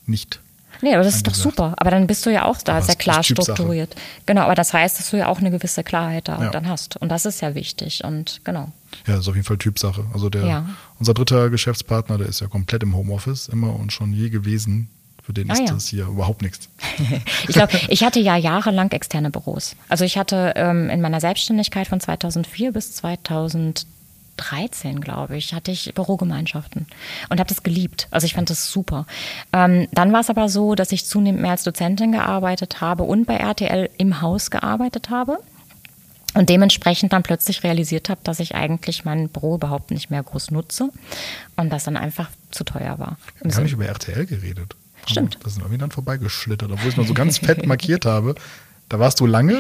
B: nicht
A: Nee, aber das ist doch super. Aber dann bist du ja auch da sehr klar strukturiert. Genau, aber das heißt, dass du ja auch eine gewisse Klarheit da ja. dann hast. Und das ist ja wichtig. Und genau.
B: Ja, das ist auf jeden Fall Typsache. Also der, ja. unser dritter Geschäftspartner, der ist ja komplett im Homeoffice immer und schon je gewesen. Für den ah, ist ja. das hier überhaupt nichts.
A: ich glaube, ich hatte ja jahrelang externe Büros. Also ich hatte ähm, in meiner Selbstständigkeit von 2004 bis 2000 13, glaube ich, hatte ich Bürogemeinschaften und habe das geliebt. Also ich fand das super. Ähm, dann war es aber so, dass ich zunehmend mehr als Dozentin gearbeitet habe und bei RTL im Haus gearbeitet habe. Und dementsprechend dann plötzlich realisiert habe, dass ich eigentlich mein Büro überhaupt nicht mehr groß nutze und das dann einfach zu teuer war.
B: Wir haben nicht über RTL geredet.
A: Stimmt.
B: Das sind irgendwie dann vorbeigeschlittert, obwohl ich es mal so ganz fett markiert habe. Da warst du lange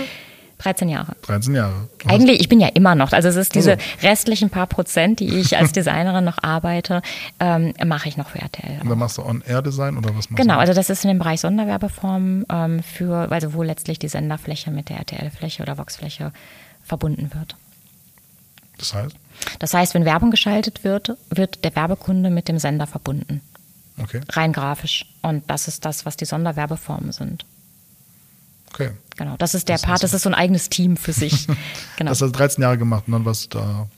A: 13 Jahre.
B: 13 Jahre.
A: Eigentlich, ich bin ja immer noch. Also es ist diese also. restlichen paar Prozent, die ich als Designerin noch arbeite, ähm, mache ich noch für RTL.
B: Und dann machst du On-Air-Design oder was machst
A: genau,
B: du?
A: also das ist in dem Bereich Sonderwerbeform ähm, für, also wo letztlich die Senderfläche mit der RTL-Fläche oder Vox-Fläche verbunden wird.
B: Das heißt?
A: Das heißt, wenn Werbung geschaltet wird, wird der Werbekunde mit dem Sender verbunden.
B: Okay.
A: Rein grafisch. Und das ist das, was die Sonderwerbeformen sind.
B: Okay.
A: Genau, das ist der das Part, das ist so ein eigenes Team für sich.
B: Genau. Das hast du 13 Jahre gemacht und dann warst du da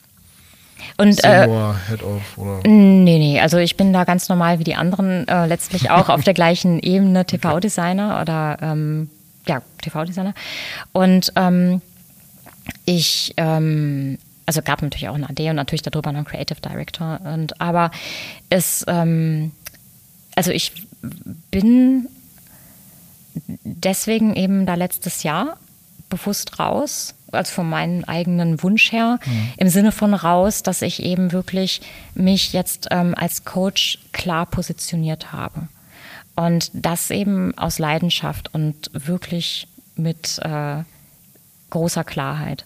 A: und, äh,
B: Senior, äh, Head of oder?
A: Nee, nee, also ich bin da ganz normal wie die anderen, äh, letztlich auch auf der gleichen Ebene TV-Designer oder ähm, ja, TV-Designer. Und ähm, ich, ähm, also gab natürlich auch ein AD und natürlich darüber noch einen Creative Director. Und aber es, ähm, also ich bin deswegen eben da letztes Jahr bewusst raus also von meinem eigenen Wunsch her, mhm. im Sinne von raus, dass ich eben wirklich mich jetzt ähm, als Coach klar positioniert habe. Und das eben aus Leidenschaft und wirklich mit äh, großer Klarheit.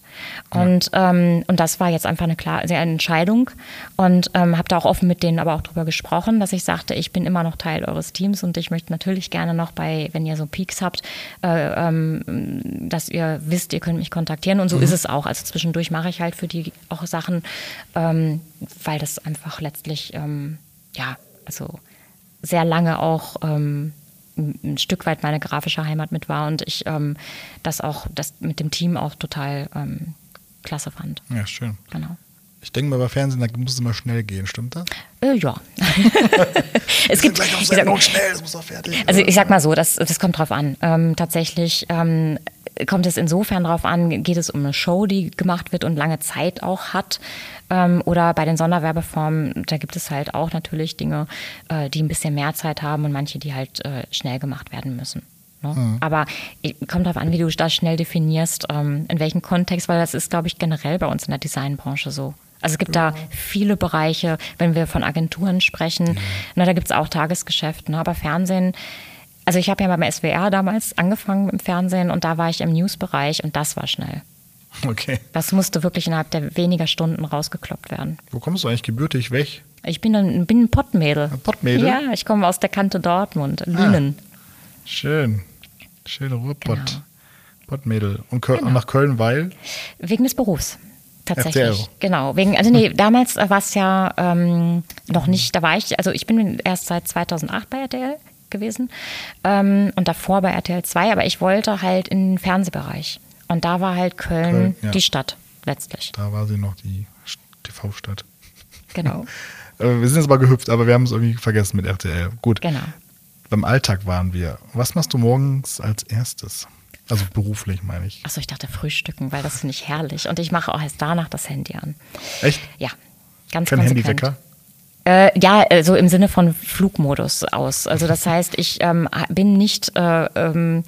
A: Und, ja. ähm, und das war jetzt einfach eine klare eine Entscheidung und ähm, habe da auch offen mit denen aber auch drüber gesprochen, dass ich sagte, ich bin immer noch Teil eures Teams und ich möchte natürlich gerne noch bei, wenn ihr so Peaks habt, äh, ähm, dass ihr wisst, ihr könnt mich kontaktieren und so mhm. ist es auch. Also zwischendurch mache ich halt für die auch Sachen, ähm, weil das einfach letztlich, ähm, ja, also sehr lange auch ähm, ein Stück weit meine grafische Heimat mit war und ich ähm, das auch das mit dem Team auch total ähm, klasse fand.
B: Ja, schön.
A: Genau.
B: Ich denke mal, bei Fernsehen, da muss es immer schnell gehen, stimmt das?
A: Äh, ja.
B: es gibt gleich auf Sendung schnell, das muss auch fertig.
A: Also ich sag mal so, das, das kommt drauf an. Ähm, tatsächlich ähm, kommt es insofern drauf an, geht es um eine Show, die gemacht wird und lange Zeit auch hat. Ähm, oder bei den Sonderwerbeformen, da gibt es halt auch natürlich Dinge, äh, die ein bisschen mehr Zeit haben und manche, die halt äh, schnell gemacht werden müssen. Ne? Mhm. Aber kommt darauf an, wie du das schnell definierst, ähm, in welchem Kontext, weil das ist, glaube ich, generell bei uns in der Designbranche so. Also es gibt ja. da viele Bereiche, wenn wir von Agenturen sprechen, ja. na, da gibt es auch Tagesgeschäft, ne? aber Fernsehen, also ich habe ja beim SWR damals angefangen im Fernsehen und da war ich im Newsbereich und das war schnell.
B: Okay.
A: Das musste wirklich innerhalb der weniger Stunden rausgekloppt werden.
B: Wo kommst du eigentlich gebürtig weg?
A: Ich bin ein, bin ein Pottmädel.
B: Ein Pottmädel?
A: Ja, ich komme aus der Kante Dortmund, Lünen. Ah,
B: schön. Schöne Ruhrpott. Genau. Pottmädel. Und Köl genau. nach Köln, weil?
A: Wegen des Berufs tatsächlich. RTL. Genau, wegen, also nee, damals war es ja ähm, noch nicht, da war ich, also ich bin erst seit 2008 bei RTL gewesen ähm, und davor bei RTL 2, aber ich wollte halt in den Fernsehbereich. Und da war halt Köln, Köln ja. die Stadt letztlich.
B: Da war sie noch die TV-Stadt.
A: Genau.
B: Äh, wir sind jetzt aber gehüpft, aber wir haben es irgendwie vergessen mit RTL. Gut.
A: Genau.
B: Beim Alltag waren wir. Was machst du morgens als erstes? Also beruflich meine ich.
A: Achso, ich dachte frühstücken, weil das finde ich herrlich. Und ich mache auch erst danach das Handy an.
B: Echt?
A: Ja, ganz
B: Kein
A: konsequent.
B: Handywecker?
A: Äh, ja, so also im Sinne von Flugmodus aus. Also das heißt, ich ähm, bin nicht äh, ähm,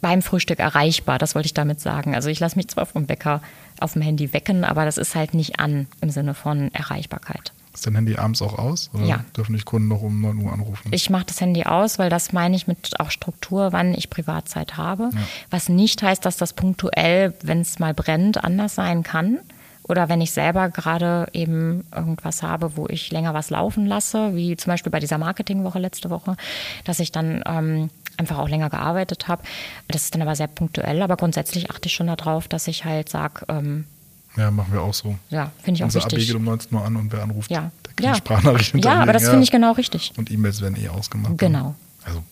A: beim Frühstück erreichbar, das wollte ich damit sagen. Also ich lasse mich zwar vom Wecker auf dem Handy wecken, aber das ist halt nicht an im Sinne von Erreichbarkeit.
B: Ist dein Handy abends auch aus? Oder
A: ja.
B: dürfen dich Kunden noch um 9 Uhr anrufen?
A: Ich mache das Handy aus, weil das meine ich mit auch Struktur, wann ich Privatzeit habe. Ja. Was nicht heißt, dass das punktuell, wenn es mal brennt, anders sein kann. Oder wenn ich selber gerade eben irgendwas habe, wo ich länger was laufen lasse, wie zum Beispiel bei dieser Marketingwoche letzte Woche, dass ich dann ähm, einfach auch länger gearbeitet habe. Das ist dann aber sehr punktuell, aber grundsätzlich achte ich schon darauf, dass ich halt sage, ähm,
B: ja, machen wir auch so.
A: Ja, finde ich auch
B: Unser
A: wichtig.
B: AB geht um 19 Uhr an und wer anruft,
A: ja.
B: der kriegt ja. Sprachnachricht
A: Ja, aber das finde ich genau richtig.
B: Und E-Mails werden eh ausgemacht.
A: Genau.
B: Also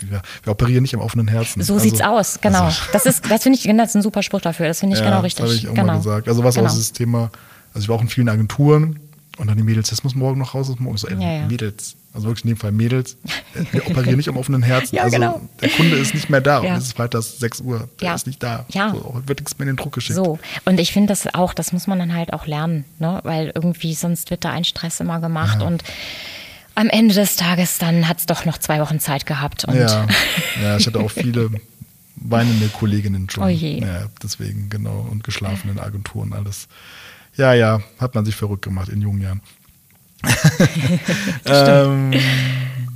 B: wir, wir, operieren nicht am offenen Herzen.
A: So
B: also,
A: sieht's aus, genau. Also, das ist, das finde ich, das ist ein super Spruch dafür. Das finde ich
B: ja,
A: genau richtig.
B: Das habe ich auch
A: genau.
B: mal gesagt. Also was genau. auch das Thema, also ich war auch in vielen Agenturen und dann die Mädels, das muss morgen noch raus, das morgen so, ey,
A: ja, ja.
B: Mädels, also wirklich in dem Fall Mädels, wir operieren nicht am offenen Herzen.
A: ja,
B: also
A: genau.
B: der Kunde ist nicht mehr da
A: ja.
B: und es ist freitags 6 Uhr, der
A: ja.
B: ist nicht da.
A: Ja.
B: So, wird nichts mehr in den Druck geschickt.
A: So, und ich finde das auch, das muss man dann halt auch lernen, ne? weil irgendwie sonst wird da ein Stress immer gemacht und am Ende des Tages dann hat es doch noch zwei Wochen Zeit gehabt. Und
B: ja. ja, ich hatte auch viele weinende Kolleginnen schon.
A: Oh je.
B: Ja, deswegen, genau, und geschlafenen Agenturen, alles. Ja, ja, hat man sich verrückt gemacht in jungen Jahren. ähm,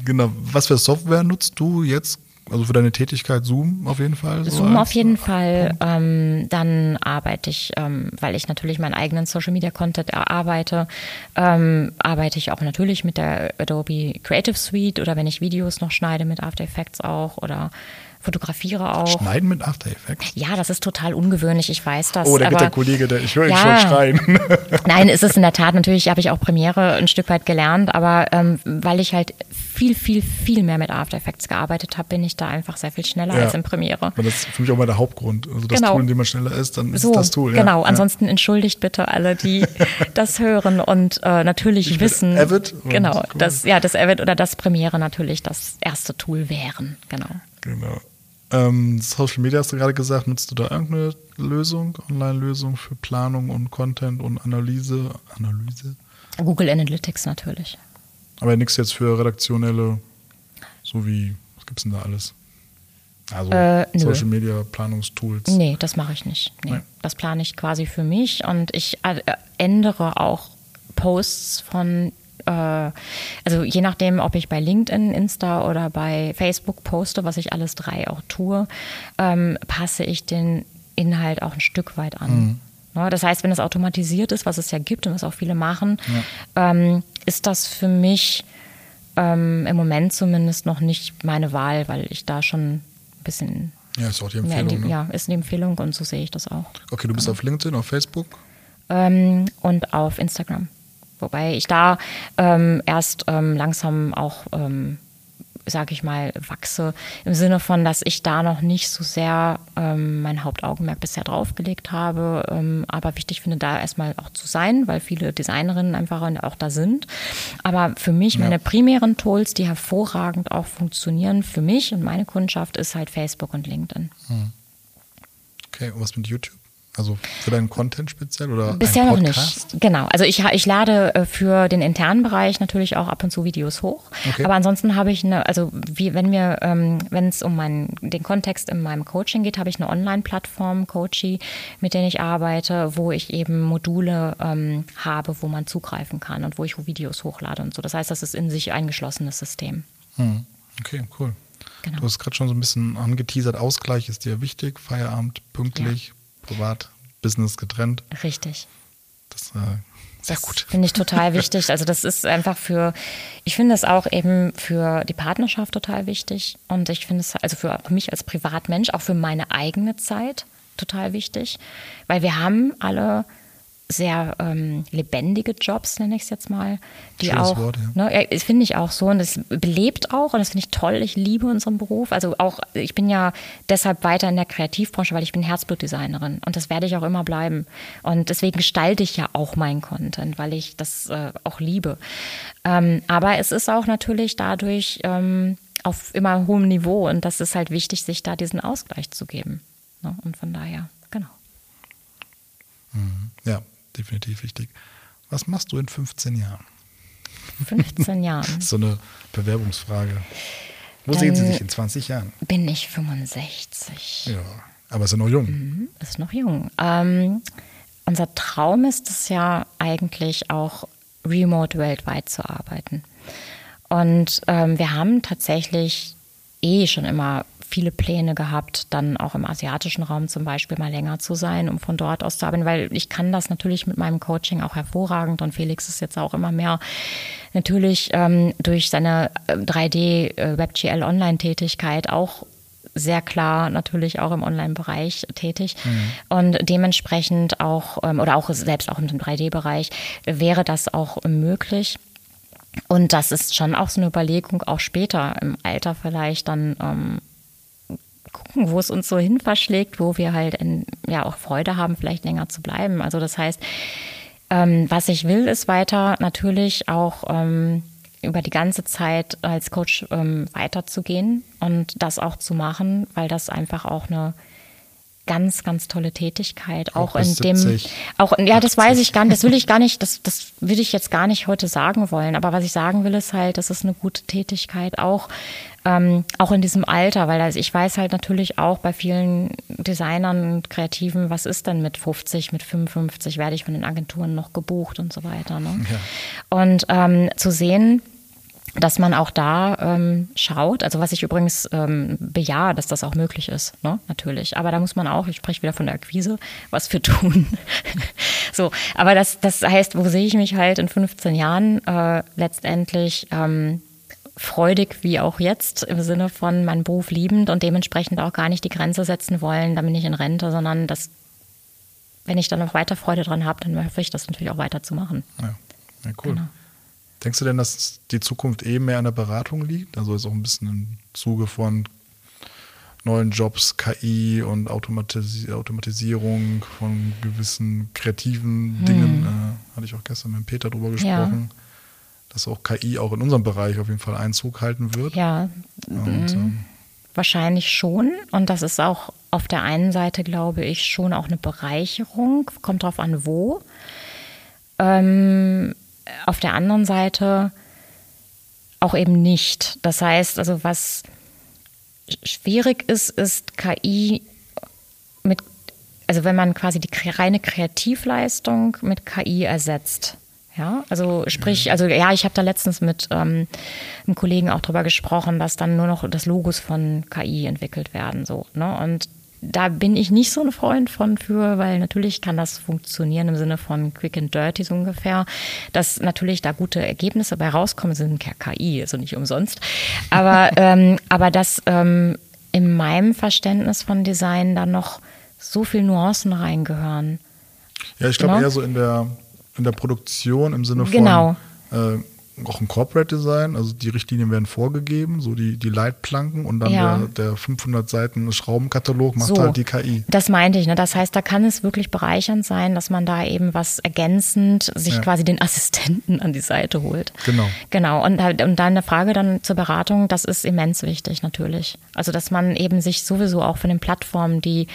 B: genau. Was für Software nutzt du jetzt? Also für deine Tätigkeit Zoom auf jeden Fall? So
A: Zoom auf jeden Fall. Ähm, dann arbeite ich, ähm, weil ich natürlich meinen eigenen Social Media Content erarbeite, ähm, arbeite ich auch natürlich mit der Adobe Creative Suite oder wenn ich Videos noch schneide mit After Effects auch oder fotografiere auch.
B: Schneiden mit After Effects?
A: Ja, das ist total ungewöhnlich, ich weiß das.
B: Oh, da geht der Kollege, der, ich höre ihn ja, schon schreien.
A: Nein, ist es in der Tat, natürlich habe ich auch Premiere ein Stück weit gelernt, aber ähm, weil ich halt viel, viel, viel mehr mit After Effects gearbeitet habe, bin ich da einfach sehr viel schneller ja. als in Premiere.
B: das ist für mich auch mal der Hauptgrund. Also das genau. Tool, in dem man schneller ist, dann ist
A: so,
B: das Tool.
A: Ja. Genau, ansonsten entschuldigt bitte alle, die das hören und äh, natürlich
B: ich
A: wissen.
B: Avid
A: genau, cool. dass, ja, das Avid oder das Premiere natürlich das erste Tool wären. Genau.
B: Genau. Ähm, Social Media hast du gerade gesagt, nutzt du da irgendeine Lösung, Online-Lösung für Planung und Content und Analyse? Analyse?
A: Google Analytics natürlich.
B: Aber nichts jetzt für redaktionelle, so wie, was gibt's denn da alles? Also äh, Social Media Planungstools?
A: Nee, das mache ich nicht. Nee. nee. Das plane ich quasi für mich und ich äh, ändere auch Posts von äh, also je nachdem, ob ich bei LinkedIn, Insta oder bei Facebook poste, was ich alles drei auch tue, ähm, passe ich den Inhalt auch ein Stück weit an. Mhm. Ne, das heißt, wenn es automatisiert ist, was es ja gibt und was auch viele machen, ja. ähm, ist das für mich ähm, im Moment zumindest noch nicht meine Wahl, weil ich da schon ein bisschen.
B: Ja, ist auch die Empfehlung. Die,
A: ne? Ja, ist die Empfehlung und so sehe ich das auch.
B: Okay, du bist
A: ja.
B: auf LinkedIn, auf Facebook?
A: Ähm, und auf Instagram. Wobei ich da ähm, erst ähm, langsam auch sage ich mal, wachse. Im Sinne von, dass ich da noch nicht so sehr ähm, mein Hauptaugenmerk bisher draufgelegt habe. Ähm, aber wichtig finde, da erstmal auch zu sein, weil viele Designerinnen einfach auch da sind. Aber für mich, ja. meine primären Tools, die hervorragend auch funktionieren, für mich und meine Kundschaft, ist halt Facebook und LinkedIn. Hm.
B: Okay, und was mit YouTube? Also für deinen Content speziell oder
A: Bisher noch nicht. Genau. Also ich, ich lade äh, für den internen Bereich natürlich auch ab und zu Videos hoch. Okay. Aber ansonsten habe ich eine, also wie, wenn mir, ähm, wenn es um meinen, den Kontext in meinem Coaching geht, habe ich eine Online-Plattform, Coachy, mit der ich arbeite, wo ich eben Module ähm, habe, wo man zugreifen kann und wo ich Videos hochlade und so. Das heißt, das ist in sich ein geschlossenes System.
B: Hm. Okay, cool. Genau. Du hast gerade schon so ein bisschen angeteasert, Ausgleich ist dir wichtig, Feierabend pünktlich. Ja privat, Business getrennt.
A: Richtig.
B: Das äh, sehr gut.
A: Finde ich total wichtig. Also das ist einfach für, ich finde es auch eben für die Partnerschaft total wichtig. Und ich finde es also für mich als Privatmensch, auch für meine eigene Zeit total wichtig. Weil wir haben alle sehr ähm, lebendige Jobs, nenne ich es jetzt mal, die Schönes auch, Wort, ja. ne, finde ich auch so und das belebt auch und das finde ich toll. Ich liebe unseren Beruf. Also auch, ich bin ja deshalb weiter in der Kreativbranche, weil ich bin Herzblutdesignerin und das werde ich auch immer bleiben. Und deswegen gestalte ich ja auch meinen Content, weil ich das äh, auch liebe. Ähm, aber es ist auch natürlich dadurch ähm, auf immer hohem Niveau und das ist halt wichtig, sich da diesen Ausgleich zu geben. Ne? Und von daher, genau.
B: Mhm. Ja, definitiv wichtig. Was machst du in 15 Jahren?
A: 15 Jahren.
B: so eine Bewerbungsfrage. Wo Dann sehen Sie sich in 20 Jahren?
A: Bin ich 65.
B: Ja, aber ist ja noch jung.
A: Mhm, ist noch jung. Ähm, unser Traum ist es ja eigentlich auch remote weltweit zu arbeiten. Und ähm, wir haben tatsächlich eh schon immer viele Pläne gehabt, dann auch im asiatischen Raum zum Beispiel mal länger zu sein, um von dort aus zu arbeiten, weil ich kann das natürlich mit meinem Coaching auch hervorragend und Felix ist jetzt auch immer mehr natürlich ähm, durch seine 3D äh, äh, Online-Tätigkeit auch sehr klar natürlich auch im Online-Bereich tätig mhm. und dementsprechend auch ähm, oder auch selbst auch im 3D-Bereich wäre das auch möglich. Und das ist schon auch so eine Überlegung, auch später im Alter vielleicht dann ähm, gucken, wo es uns so hin verschlägt, wo wir halt in, ja auch Freude haben, vielleicht länger zu bleiben. Also das heißt, ähm, was ich will, ist weiter natürlich auch ähm, über die ganze Zeit als Coach ähm, weiterzugehen und das auch zu machen, weil das einfach auch eine ganz, ganz tolle Tätigkeit. Auch, auch in 70, dem, auch, ja, 80. das weiß ich gar nicht, das will ich gar nicht, das, das will ich jetzt gar nicht heute sagen wollen. Aber was ich sagen will, ist halt, das ist eine gute Tätigkeit, auch, ähm, auch in diesem Alter, weil also ich weiß halt natürlich auch bei vielen Designern und Kreativen, was ist denn mit 50, mit 55, werde ich von den Agenturen noch gebucht und so weiter. Ne? Ja. Und ähm, zu sehen, dass man auch da ähm, schaut, also was ich übrigens ähm, bejahe, dass das auch möglich ist, ne? natürlich. Aber da muss man auch, ich spreche wieder von der Akquise, was für tun. so, aber das, das heißt, wo sehe ich mich halt in 15 Jahren äh, letztendlich ähm, freudig wie auch jetzt im Sinne von meinen Beruf liebend und dementsprechend auch gar nicht die Grenze setzen wollen, dann bin ich in Rente, sondern das, wenn ich dann noch weiter Freude dran habe, dann hoffe ich, das natürlich auch weiterzumachen.
B: Ja, ja cool. Genau. Denkst du denn, dass die Zukunft eben mehr an der Beratung liegt? Also ist auch ein bisschen im Zuge von neuen Jobs, KI und Automatis Automatisierung von gewissen kreativen hm. Dingen. Äh, hatte ich auch gestern mit Peter drüber gesprochen. Ja. Dass auch KI auch in unserem Bereich auf jeden Fall Einzug halten wird.
A: Ja. Und, mhm. ähm, Wahrscheinlich schon. Und das ist auch auf der einen Seite, glaube ich, schon auch eine Bereicherung. Kommt drauf an, wo. Ähm, auf der anderen Seite auch eben nicht. Das heißt, also was schwierig ist, ist KI mit, also wenn man quasi die reine Kreativleistung mit KI ersetzt. Ja, also sprich, also ja, ich habe da letztens mit ähm, einem Kollegen auch drüber gesprochen, dass dann nur noch das Logos von KI entwickelt werden, so. Ne? Und da bin ich nicht so ein Freund von für, weil natürlich kann das funktionieren im Sinne von quick and dirty so ungefähr, dass natürlich da gute Ergebnisse bei rauskommen, sind ja KI, also nicht umsonst. Aber, ähm, aber dass ähm, in meinem Verständnis von Design dann noch so viel Nuancen reingehören.
B: Ja, ich glaube ne? eher so in der, in der Produktion im Sinne von
A: genau.
B: äh, auch ein Corporate Design, also die Richtlinien werden vorgegeben, so die, die Leitplanken und dann
A: Ja.
B: der, der 500 Seiten Schraubenkatalog macht
A: So.
B: halt die KI.
A: Das meinte ich. Ne? Das heißt, da kann es wirklich bereichernd sein, dass man da eben was ergänzend sich
B: Ja.
A: quasi den Assistenten an die Seite holt.
B: Genau.
A: Genau. Und, und deine Frage dann zur Beratung, das ist immens wichtig natürlich. Also, dass man eben sich sowieso auch von den Plattformen, die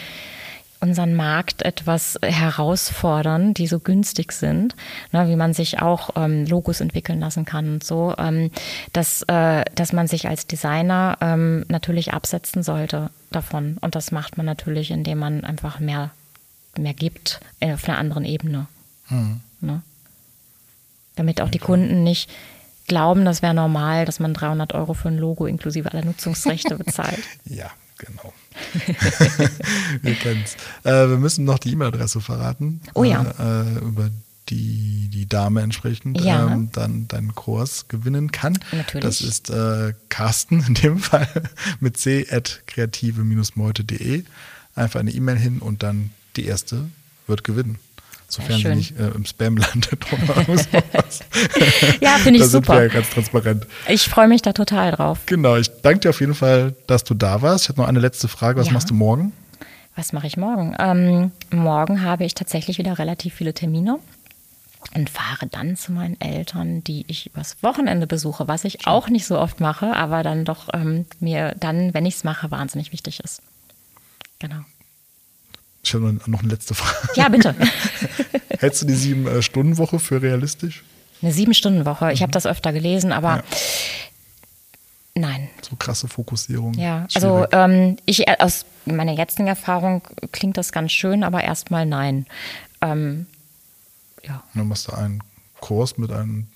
A: unseren Markt etwas herausfordern, die so günstig sind, ne, wie man sich auch ähm, Logos entwickeln lassen kann und so, ähm, dass, äh, dass man sich als Designer ähm, natürlich absetzen sollte davon. Und das macht man natürlich, indem man einfach mehr, mehr gibt äh, auf einer anderen Ebene. Ne? Damit auch die Kunden nicht glauben, das wäre normal, dass man 300 Euro für ein Logo inklusive aller Nutzungsrechte bezahlt.
B: Ja, genau. wir kennen's. Äh, wir müssen noch die E-Mail-Adresse verraten.
A: Oh ja.
B: Äh, über die die Dame entsprechend
A: Ja.
B: ähm, dann deinen Kurs gewinnen kann.
A: Natürlich.
B: Das ist äh, Carsten in dem Fall mit c at kreative-meute.de. Einfach eine E-Mail hin und dann die erste wird gewinnen. Sofern sie nicht äh, im Spam landet.
A: Ja, finde ich
B: da sind
A: super.
B: wir ja ganz transparent.
A: Ich freue mich da total drauf.
B: Genau, ich danke dir auf jeden Fall, dass du da warst. Ich habe noch eine letzte Frage. Was
A: Ja.
B: machst du morgen?
A: Was mache ich morgen? Ähm, morgen habe ich tatsächlich wieder relativ viele Termine und fahre dann zu meinen Eltern, die ich übers Wochenende besuche, was ich auch nicht so oft mache, aber dann doch ähm, mir dann, wenn ich es mache, wahnsinnig wichtig ist. Genau.
B: Ich habe noch eine letzte Frage.
A: Ja, bitte.
B: Hältst du die Sieben-Stunden-Woche für realistisch?
A: Eine Sieben-Stunden-Woche. Ich habe das öfter gelesen, aber
B: Ja.
A: nein.
B: So krasse Fokussierung.
A: Ja, also ähm, ich äh, aus meiner jetzigen Erfahrung klingt das ganz schön, aber erstmal nein. Ähm, ja.
B: dann machst du einen Kurs mit einem,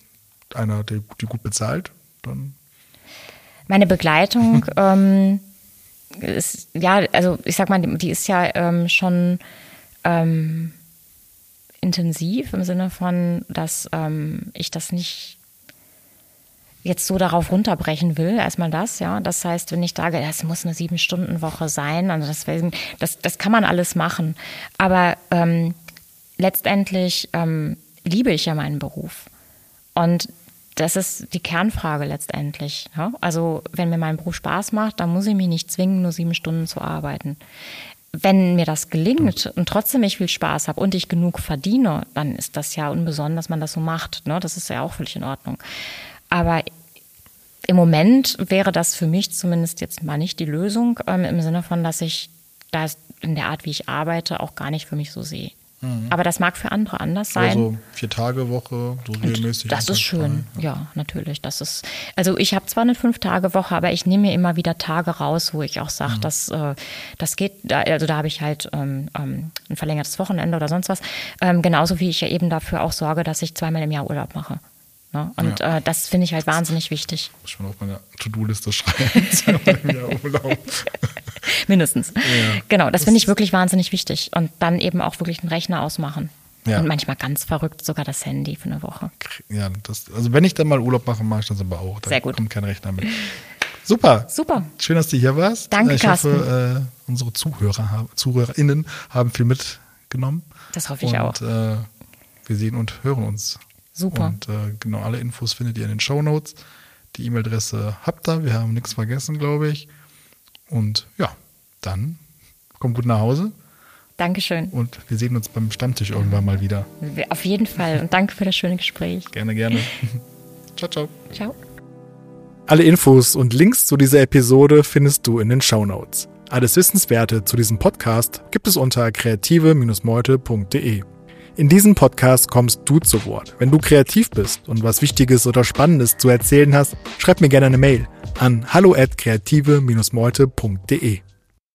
B: einer, die, die gut bezahlt. Dann
A: Meine Begleitung ähm, ist, ja, also ich sag mal, die ist ja ähm, schon ähm, intensiv im Sinne von, dass ähm, ich das nicht jetzt so darauf runterbrechen will, erstmal das, ja. Das heißt, wenn ich sage, es muss eine Sieben-Stunden-Woche sein, also deswegen, das, das kann man alles machen. Aber ähm, letztendlich ähm, liebe ich ja meinen Beruf. Und das ist die Kernfrage letztendlich. Ja? Also wenn mir mein Beruf Spaß macht, dann muss ich mich nicht zwingen, nur sieben Stunden zu arbeiten. Wenn mir das gelingt und trotzdem ich viel Spaß habe und ich genug verdiene, dann ist das ja unbesonnen, dass man das so macht. Ne? Das ist ja auch völlig in Ordnung. Aber im Moment wäre das für mich zumindest jetzt mal nicht die Lösung, ähm, im Sinne von, dass ich das in der Art, wie ich arbeite, auch gar nicht für mich so sehe. Aber das mag für andere anders sein.
B: also vier Tage Woche, so regelmäßig.
A: Das ist schön,
B: frei.
A: ja, natürlich. Das ist, also ich habe zwar eine Fünf-Tage-Woche, aber ich nehme mir immer wieder Tage raus, wo ich auch sage,
B: Mhm.
A: das, äh, das geht, da, also da habe ich halt ähm, ähm, ein verlängertes Wochenende oder sonst was. Ähm, genauso wie ich ja eben dafür auch sorge, dass ich zweimal im Jahr Urlaub mache. Ne? Und äh, das finde ich halt wahnsinnig wichtig.
B: Muss ich mal auf meine To-Do-Liste schreiben.
A: Mindestens. Genau, das finde ich wirklich wahnsinnig wichtig. Und dann eben auch wirklich einen Rechner ausmachen.
B: Ja.
A: Und manchmal ganz verrückt sogar das Handy für eine Woche.
B: Ja, das, also wenn ich dann mal Urlaub mache, mache ich das aber auch. Da
A: Sehr gut.
B: kommt kein Rechner mit. Super.
A: Super.
B: Schön, dass du hier warst.
A: Danke,
B: ich hoffe, äh, unsere Zuhörer, ZuhörerInnen haben viel mitgenommen.
A: Das hoffe ich
B: und,
A: auch.
B: Äh, wir sehen und hören uns.
A: Super.
B: Und äh, genau alle Infos findet ihr in den Show Notes. Die E-Mail-Adresse habt ihr. Wir haben nichts vergessen, glaube ich. Und ja, dann kommt gut nach Hause
A: Dankeschön.
B: und wir sehen uns beim Stammtisch irgendwann mal wieder.
A: Auf jeden Fall. Und danke für das schöne Gespräch.
B: Gerne, gerne. ciao, ciao.
A: Ciao.
B: Alle Infos und Links zu dieser Episode findest du in den Show Notes. Alles Wissenswerte zu diesem Podcast gibt es unter kreative-meute.de. In diesem Podcast kommst du zu Wort. Wenn du kreativ bist und was Wichtiges oder Spannendes zu erzählen hast, schreib mir gerne eine Mail an hallo@kreative-meute.de.